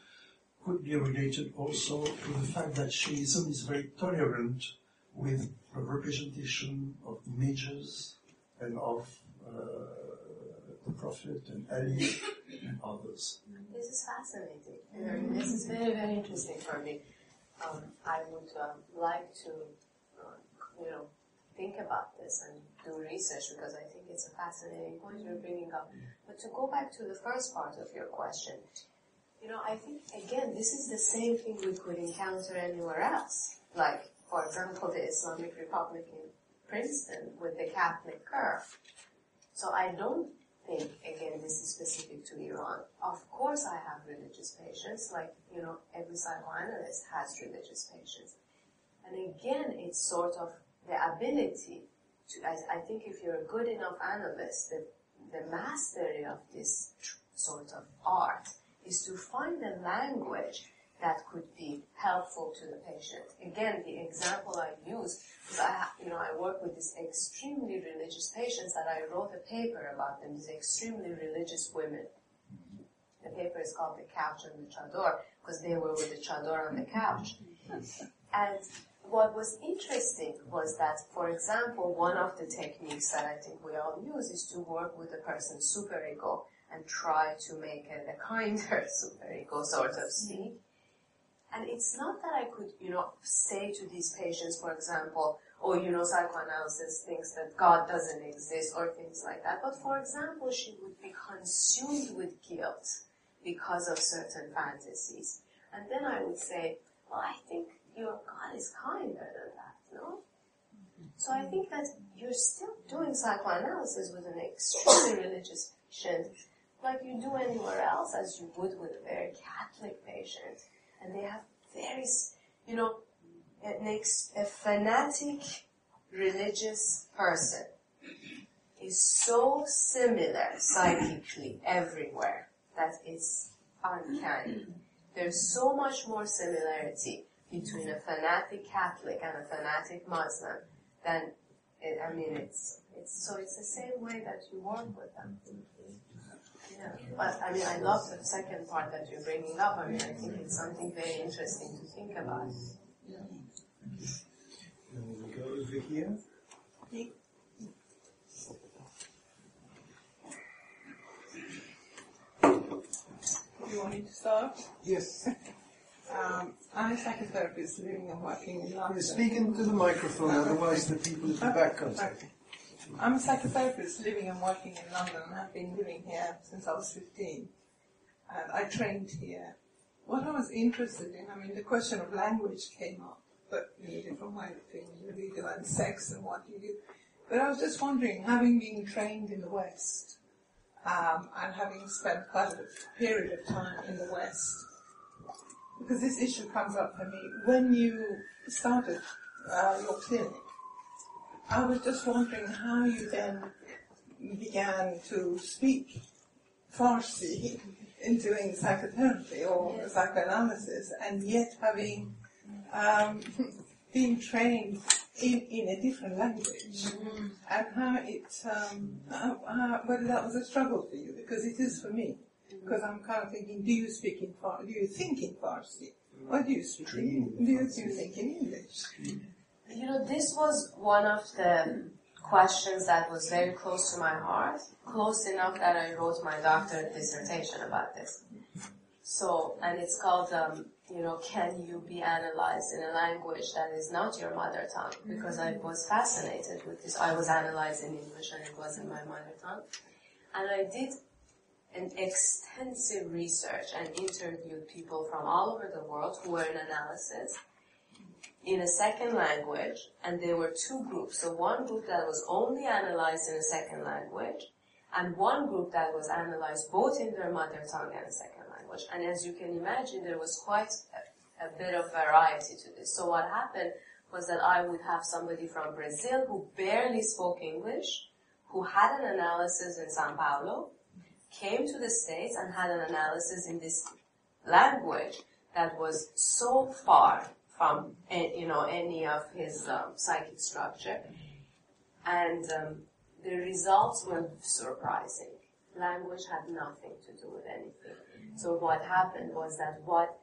could be related also to the fact that Shiism is very tolerant with the representation of images and of uh, the Prophet and Ali and others.
This is fascinating. Um, This is very, very interesting for me. Um, I would um, like to, uh, you know, think about this and do research because I think it's a fascinating point you're bringing up. But to go back to the first part of your question, you know, I think again this is the same thing we could encounter anywhere else. Like, for example, the Islamic Republic in Princeton with the Catholic curve. So I don't again, this is specific to Iran. Of course I have religious patients, like, you know, every psychoanalyst has religious patients. And again, it's sort of the ability to, I, I think if you're a good enough analyst, the, the mastery of this sort of art is to find a language that could be helpful to the patient. Again, the example I use, because I, you know, I work with these extremely religious patients that I wrote a paper about them, these extremely religious women. The paper is called The Couch and the Chador, because they were with the chador on the couch. And what was interesting was that, for example, one of the techniques that I think we all use is to work with the person's superego and try to make it a kinder superego, sort of speak. And it's not that I could, you know, say to these patients, for example, oh, you know, psychoanalysis thinks that God doesn't exist or things like that. But for example, she would be consumed with guilt because of certain fantasies. And then I would say, well, I think your God is kinder than that, no? So I think that you're still doing psychoanalysis with an extremely religious patient like you do anywhere else as you would with a very Catholic patient. And they have very, you know, a fanatic religious person is so similar psychically everywhere that it's uncanny. There's so much more similarity between a fanatic Catholic and a fanatic Muslim than, it, I mean, it's, it's, so it's the same way that you work with them. Yeah, but I mean, I love the second part that you're bringing up. I mean, I think it's something very interesting to think about.
And we go over here.
you want me to start?
Yes.
Um, I'm a psychotherapist living and working in London.
Speak into the microphone, otherwise the people at the back can't hear.
Okay. I'm a psychotherapist living and working in London I've been living here since I was 15. And I trained here. What I was interested in, I mean, the question of language came up, but in a different way, you read about sex and what you do. But I was just wondering, having been trained in the West, um, and having spent quite a period of time in the West, because this issue comes up for me, when you started uh, your clinic, I was just wondering how you then began to speak Farsi in doing psychotherapy or psychoanalysis, and yet having um, been trained in, in a different language, and how it um, how, how, whether that was a struggle for you because it is for me. Because I'm kind of thinking, do you speak in Farsi? Do you think in Farsi? Or do you speak in, do you, do you think in English?
You know, this was one of the questions that was very close to my heart, close enough that I wrote my doctorate dissertation about this. So, and it's called, um, you know, can you be analyzed in a language that is not your mother tongue? Because I was fascinated with this. I was analyzed in English and it wasn't my mother tongue. And I did an extensive research and interviewed people from all over the world who were in analysis in a second language, and there were two groups. So one group that was only analyzed in a second language, and one group that was analyzed both in their mother tongue and a second language. And as you can imagine, there was quite a, a bit of variety to this. So what happened was that I would have somebody from Brazil who barely spoke English, who had an analysis in Sao Paulo, came to the States and had an analysis in this language that was so far from you know any of his um, psychic structure, and um, the results were surprising. Language had nothing to do with anything. So what happened was that what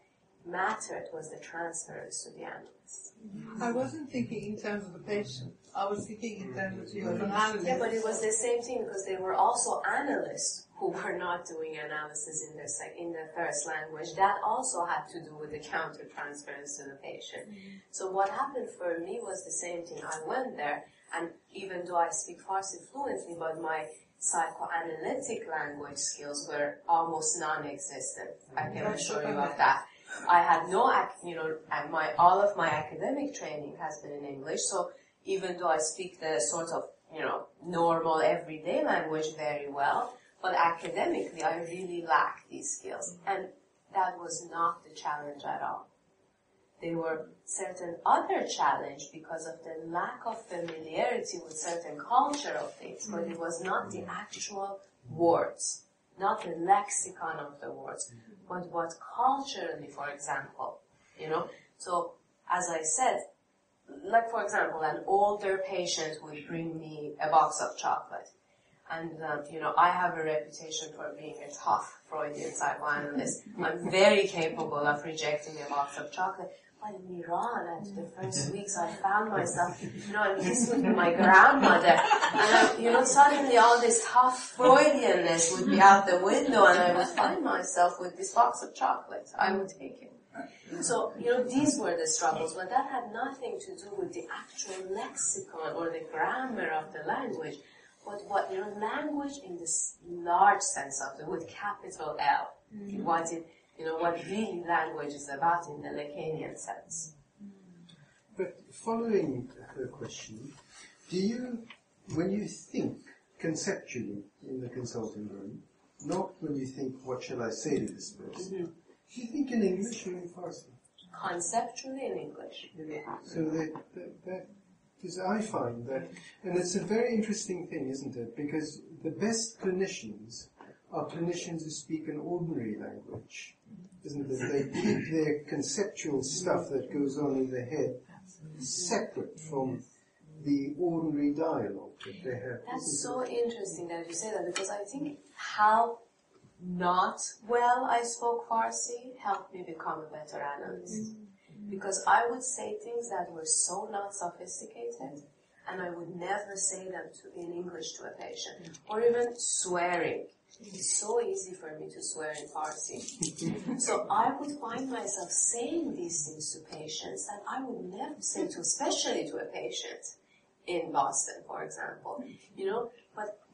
mattered was the transference to the analyst.
I wasn't thinking in terms of the patient. I was thinking in terms of you as an mm-hmm. analyst.
Yeah, but it was the same thing because they were also analysts who were not doing analysis in their sec- in their first language. That also had to do with the counter transference to the patient. Mm-hmm. So what happened for me was the same thing. I went there, and even though I speak Farsi fluently, but my psychoanalytic language skills were almost non-existent. I mm-hmm. can assure you of that. I had no, ac- you know, my all of my academic training has been in English. So even though I speak the sort of, you know, normal everyday language very well, but academically I really lack these skills. Mm-hmm. And that was not the challenge at all. There were certain other challenge because of the lack of familiarity with certain cultural things, but it mm-hmm. was not the mm-hmm. actual words, not the lexicon of the words, but what culturally, for example, you know. So, as I said, like for example, an older patient would bring me a box of chocolate. And, um, you know, I have a reputation for being a tough Freudian psychoanalyst. I'm very capable of rejecting a box of chocolate. But in Iran, after the first weeks, I found myself, you know, I'm to my grandmother, and I, you know, suddenly all this tough Freudianness would be out the window, and I would find myself with this box of chocolate. I would take it. So, you know, these were the struggles, but that had nothing to do with the actual lexicon or the grammar of the language, but what, you know, language in this large sense of it, with capital L,
Mhm.
what it, you know, what really language is about in the Lacanian sense.
But following her question, do you, when you think conceptually in the consulting room, not when you think, what shall I say to this person, do you think in English or in Farsi?
Conceptually in English.
So that, that, that because I find that, and it's a very interesting thing, isn't it? Because the best clinicians are clinicians who speak an ordinary language, isn't it? They keep their conceptual stuff that goes on in their head separate from the ordinary dialogue that they have.
That's so interesting that you say that because I think how not well I spoke Farsi helped me become a better analyst. Mm-hmm. Because I would say things that were so not sophisticated and I would never say them to, in English to a patient. Or even swearing. it is so easy for me to swear in Farsi. so I would find myself saying these things to patients that I would never say to, especially to a patient in Boston, for example. You know,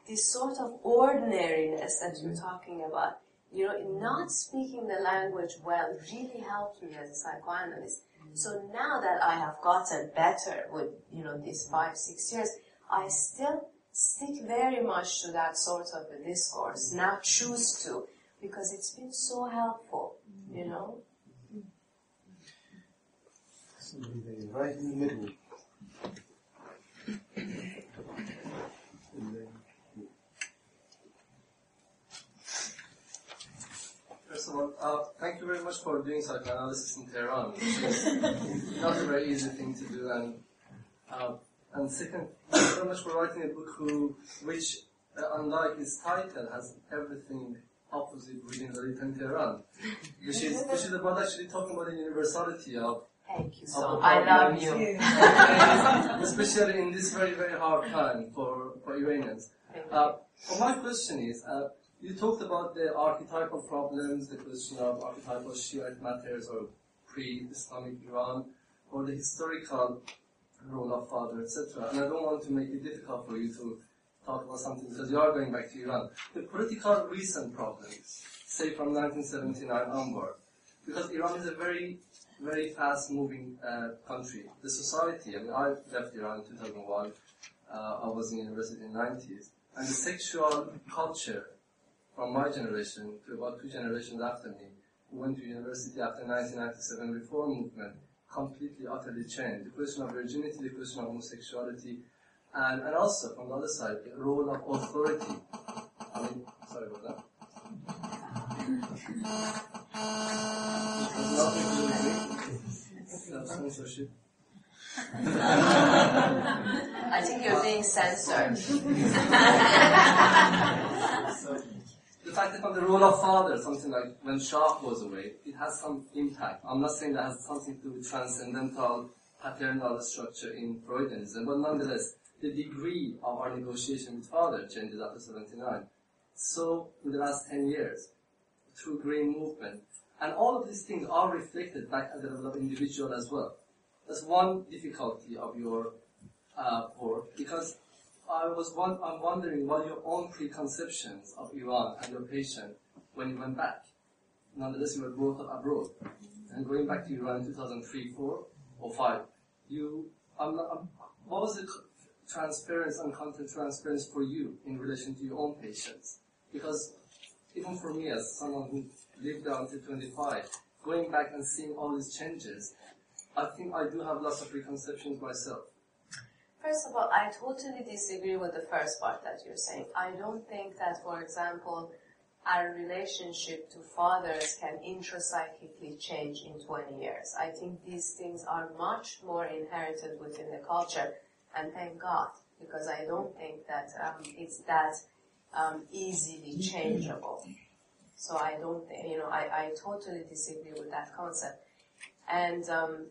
this sort of ordinariness that you're talking about, you know, not speaking the language well really helped me as a psychoanalyst. Mm. So now that I have gotten better with, you know, these five, six years, I still stick very much to that sort of a discourse, mm. now choose to, because it's been so helpful, mm. you know?
Somebody there, right in the middle. And then,
First of all, uh, thank you very much for doing psychoanalysis in Tehran. It's not a very easy thing to do, and uh, and second, thank you very much for writing a book who, which, uh, unlike its title, has everything opposite within the written Tehran, which is which is about actually talking about the universality of.
Thank you so I love you.
Especially in this very very hard time for for Iranians. Uh, well, my question is, uh, you talked about the archetypal problems, the question of archetypal Shiite matters or pre-Islamic Iran, or the historical role of father, etc. And I don't want to make it difficult for you to talk about something because you are going back to Iran. The political recent problems, say from 1979 onward, because Iran is a very, very fast-moving uh, country. The society, I mean, I left Iran in 2001. Uh, I was in university in the 90s. And the sexual culture from my generation to about two generations after me, who went to university after 1997 reform movement, completely, utterly changed. The question of virginity, the question of homosexuality, and, and also, from the other side, the role of authority. I mean, sorry about that. It has nothing to do with me. That's censorship.
I think you're being censored.
Fact on the role of father, something like when Shah goes away, it has some impact. I'm not saying that has something to do with transcendental paternal structure in Freudianism, but nonetheless, the degree of our negotiation with father changes after 79. So, in the last 10 years, through Green Movement, and all of these things are reflected back at the level of individual as well. That's one difficulty of your uh, work, because I was one, I'm wondering what your own preconceptions of Iran and your patient when you went back. Nonetheless, you were brought up abroad. And going back to Iran in 2003, 4, or 5, you, I'm not, I'm, what was the transparency and content transparency for you in relation to your own patients? Because even for me, as someone who lived there until 25, going back and seeing all these changes, I think I do have lots of preconceptions myself.
First of all, I totally disagree with the first part that you're saying. I don't think that, for example, our relationship to fathers can intrapsychically change in 20 years. I think these things are much more inherited within the culture, and thank God, because I don't think that um, it's that um, easily changeable. So I don't you know, I, I totally disagree with that concept. And um,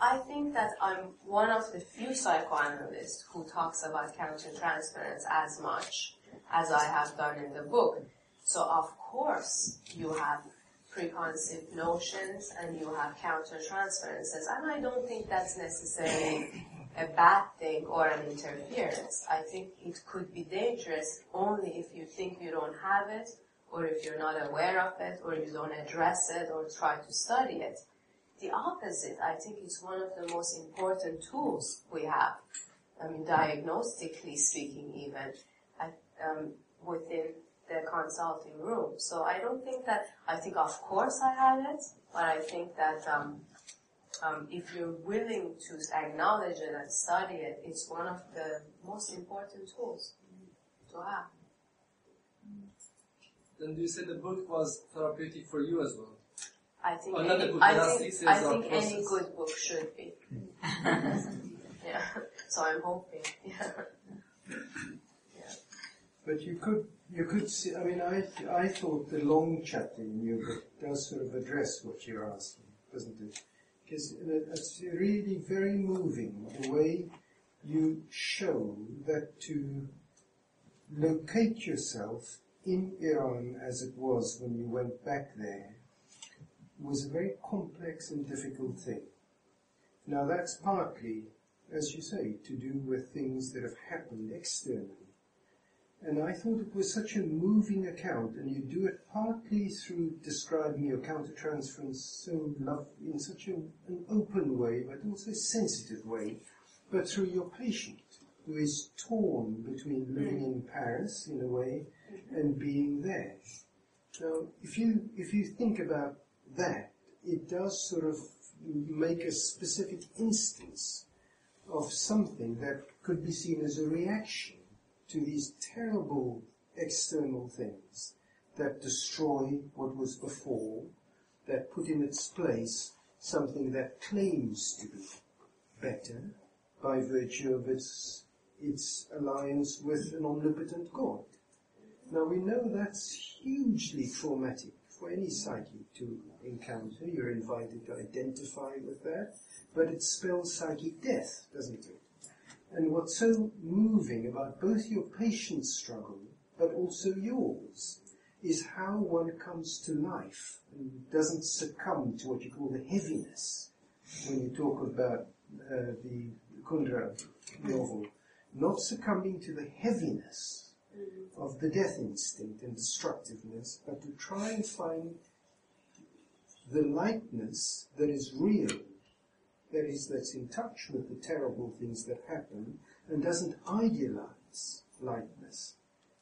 I think that I'm one of the few psychoanalysts who talks about countertransference as much as I have done in the book. So of course you have preconceived notions and you have countertransferences and I don't think that's necessarily a bad thing or an interference. I think it could be dangerous only if you think you don't have it or if you're not aware of it or you don't address it or try to study it. The opposite, I think, is one of the most important tools we have. I mean, diagnostically speaking, even at, um, within the consulting room. So I don't think that. I think, of course, I had it, but I think that um, um, if you're willing to acknowledge it and study it, it's one of the most important tools to have.
Then do you say the book was therapeutic for you as well?
I think
Oh,
any,
the
I think, I think any good book should be. yeah. So I'm hoping. Yeah.
But you could, you could see, I mean, I, I thought the long chapter in your book does sort of address what you're asking, doesn't it? Because it's really very moving the way you show that to locate yourself in Iran as it was when you went back there was a very complex and difficult thing. Now that's partly, as you say, to do with things that have happened externally. And I thought it was such a moving account, and you do it partly through describing your countertransference so love in such a, an open way, but also a sensitive way, but through your patient, who is torn between mm. living in Paris in a way and being there. Now, if you if you think about that, it does sort of make a specific instance of something that could be seen as a reaction to these terrible external things that destroy what was before, that put in its place something that claims to be better by virtue of its, its alliance with an omnipotent God. Now we know that's hugely traumatic for any psyche to encounter. You're invited to identify with that, but it spells psychic death, doesn't it? And what's so moving about both your patient's struggle, but also yours, is how one comes to life and doesn't succumb to what you call the heaviness when you talk about uh, the Kundera novel. Not succumbing to the heaviness of the death instinct and destructiveness, but to try and find the lightness that is real that is, that's in touch with the terrible things that happen and doesn't idealize lightness.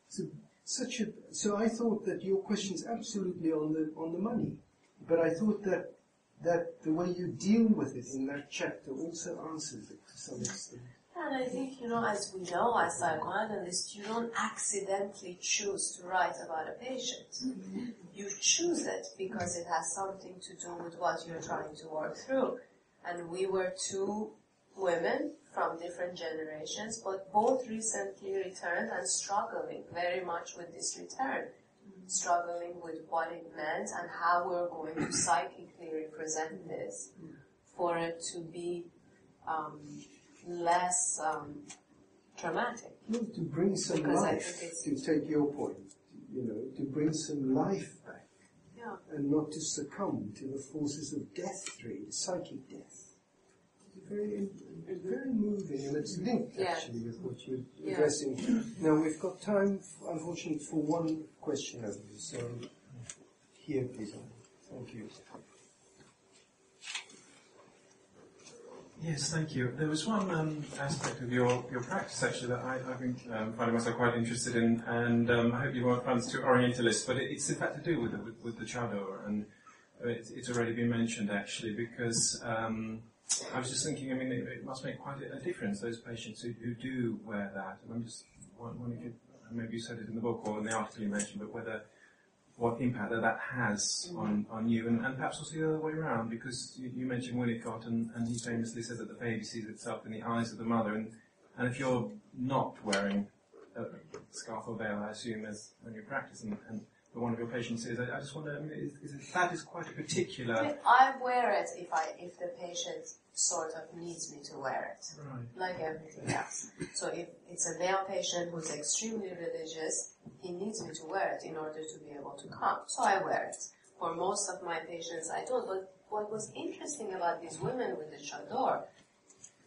So, such a, so I thought that your question is absolutely on the, on the money. But I thought that, that the way you deal with it in that chapter also answers it to some extent.
And I think, you know, as we know, as psychoanalysts, you don't accidentally choose to write about a patient. Mm-hmm. You choose it because it has something to do with what you're trying to work through and we were two women from different generations, but both recently returned and struggling very much with this return, mm-hmm. struggling with what it meant and how we're going to psychically represent this for it to be um, less um, traumatic.
No, to bring some
Because
life, to take your point, you know, to bring some life back
yeah.
and not to succumb to the forces of death through psychic death. It's very, it's very moving, and it's linked
Yeah.
actually with what you're
Yeah.
addressing. Now we've got time, unfortunately, for one question only. So here, please. Thank you.
Yes, thank you. There was one um, aspect of your, your practice actually that I, I've been um, finding myself quite interested in, and um, I hope you won't find too Orientalist, but it, it's in fact to do with the, with, with the chador, and it's, it's already been mentioned actually because um, I was just thinking, I mean, it, it must make quite a, a difference those patients who, who do wear that, and I'm just wondering maybe you said it in the book or in the article you mentioned, but whether what impact that that has mm. on, on you, and, and perhaps also the other way around, because you, you mentioned Winnicott, and, and he famously said that the baby sees itself in the eyes of the mother, and, and if you're not wearing a scarf or veil, I assume, as when you practice, and, and one of your patients is, I, I just wonder, I mean, is, is it, that is quite a particular...
I wear it if I if the patient sort of needs me to wear it,
Right.
like everything else. So if it's a male patient who's extremely religious, he needs me to wear it in order to be able to come. So I wear it. For most of my patients, I don't. But what was interesting about these women with the chador,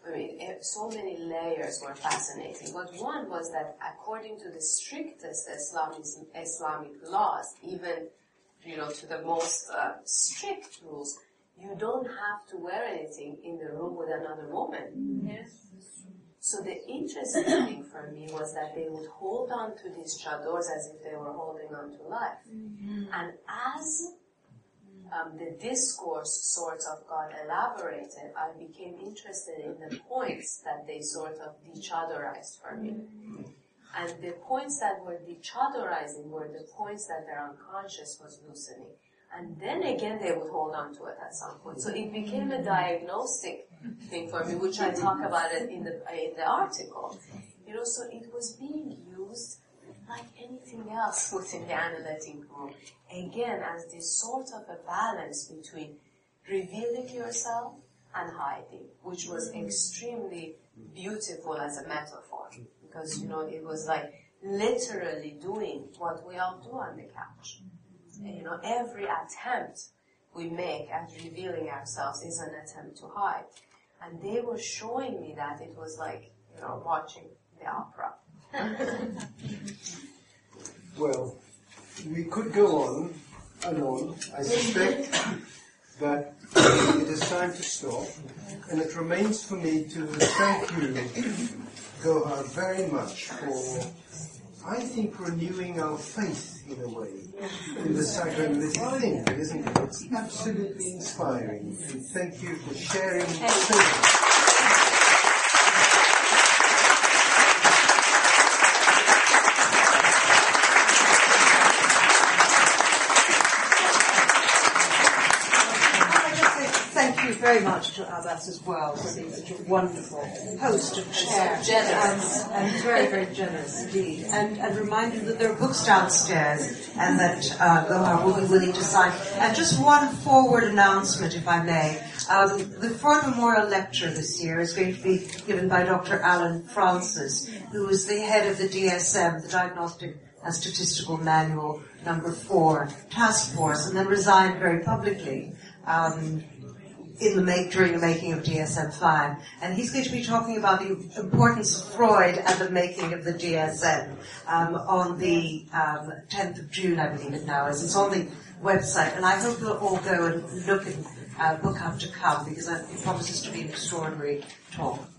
I mean, eh, so many layers were fascinating. But one was that according to the strictest Islamic, Islamic laws, even you know to the most uh, strict rules, you don't have to wear anything in the room with another woman.
Yes.
So the interesting thing for me was that they would hold on to these chadors as if they were holding on to life. And as um, the discourse sort of got elaborated, I became interested in the points that they sort of dechadorized for me. And the points that were dechadorizing were the points that their unconscious was loosening. And then again they would hold on to it at some point. So it became a diagnostic thing for me, which I talk about it in the, in the article. You know, so it was being used like anything else within the analytic room. Again, as this sort of a balance between revealing yourself and hiding, which was extremely beautiful as a metaphor. Because, you know, it was like literally doing what we all do on the couch. You know, every attempt we make at revealing ourselves is an attempt to hide. And they were showing me that it was like, you know, watching the opera.
Well, we could go on and on. I suspect that it is time to stop, and it remains for me to thank you, Gohar, very much for, I think, renewing our faith in a way. In the psychoanalytic thing, isn't it? It's absolutely inspiring, and thank you for sharing so much.
I just say thank you very much to Abbas as well for being such a wonderful host and chair.
generous.
And, and very, very generous indeed. And, and remind you that there are books downstairs and that uh, Gohar will be willing to sign. And just one forward announcement, if I may. Um, the Freud Memorial Lecture this year is going to be given by Dr. Allen Frances, who is the head of the DSM, the Diagnostic and Statistical Manual number four task force, and then resigned very publicly um, in the make, during the making of DSM-5. And he's going to be talking about the importance of Freud and the making of the DSM um, on the um, 10th of June, I believe it now is. It's on the website, and I hope you'll all go and look and uh, book up to come because it promises to be an extraordinary talk.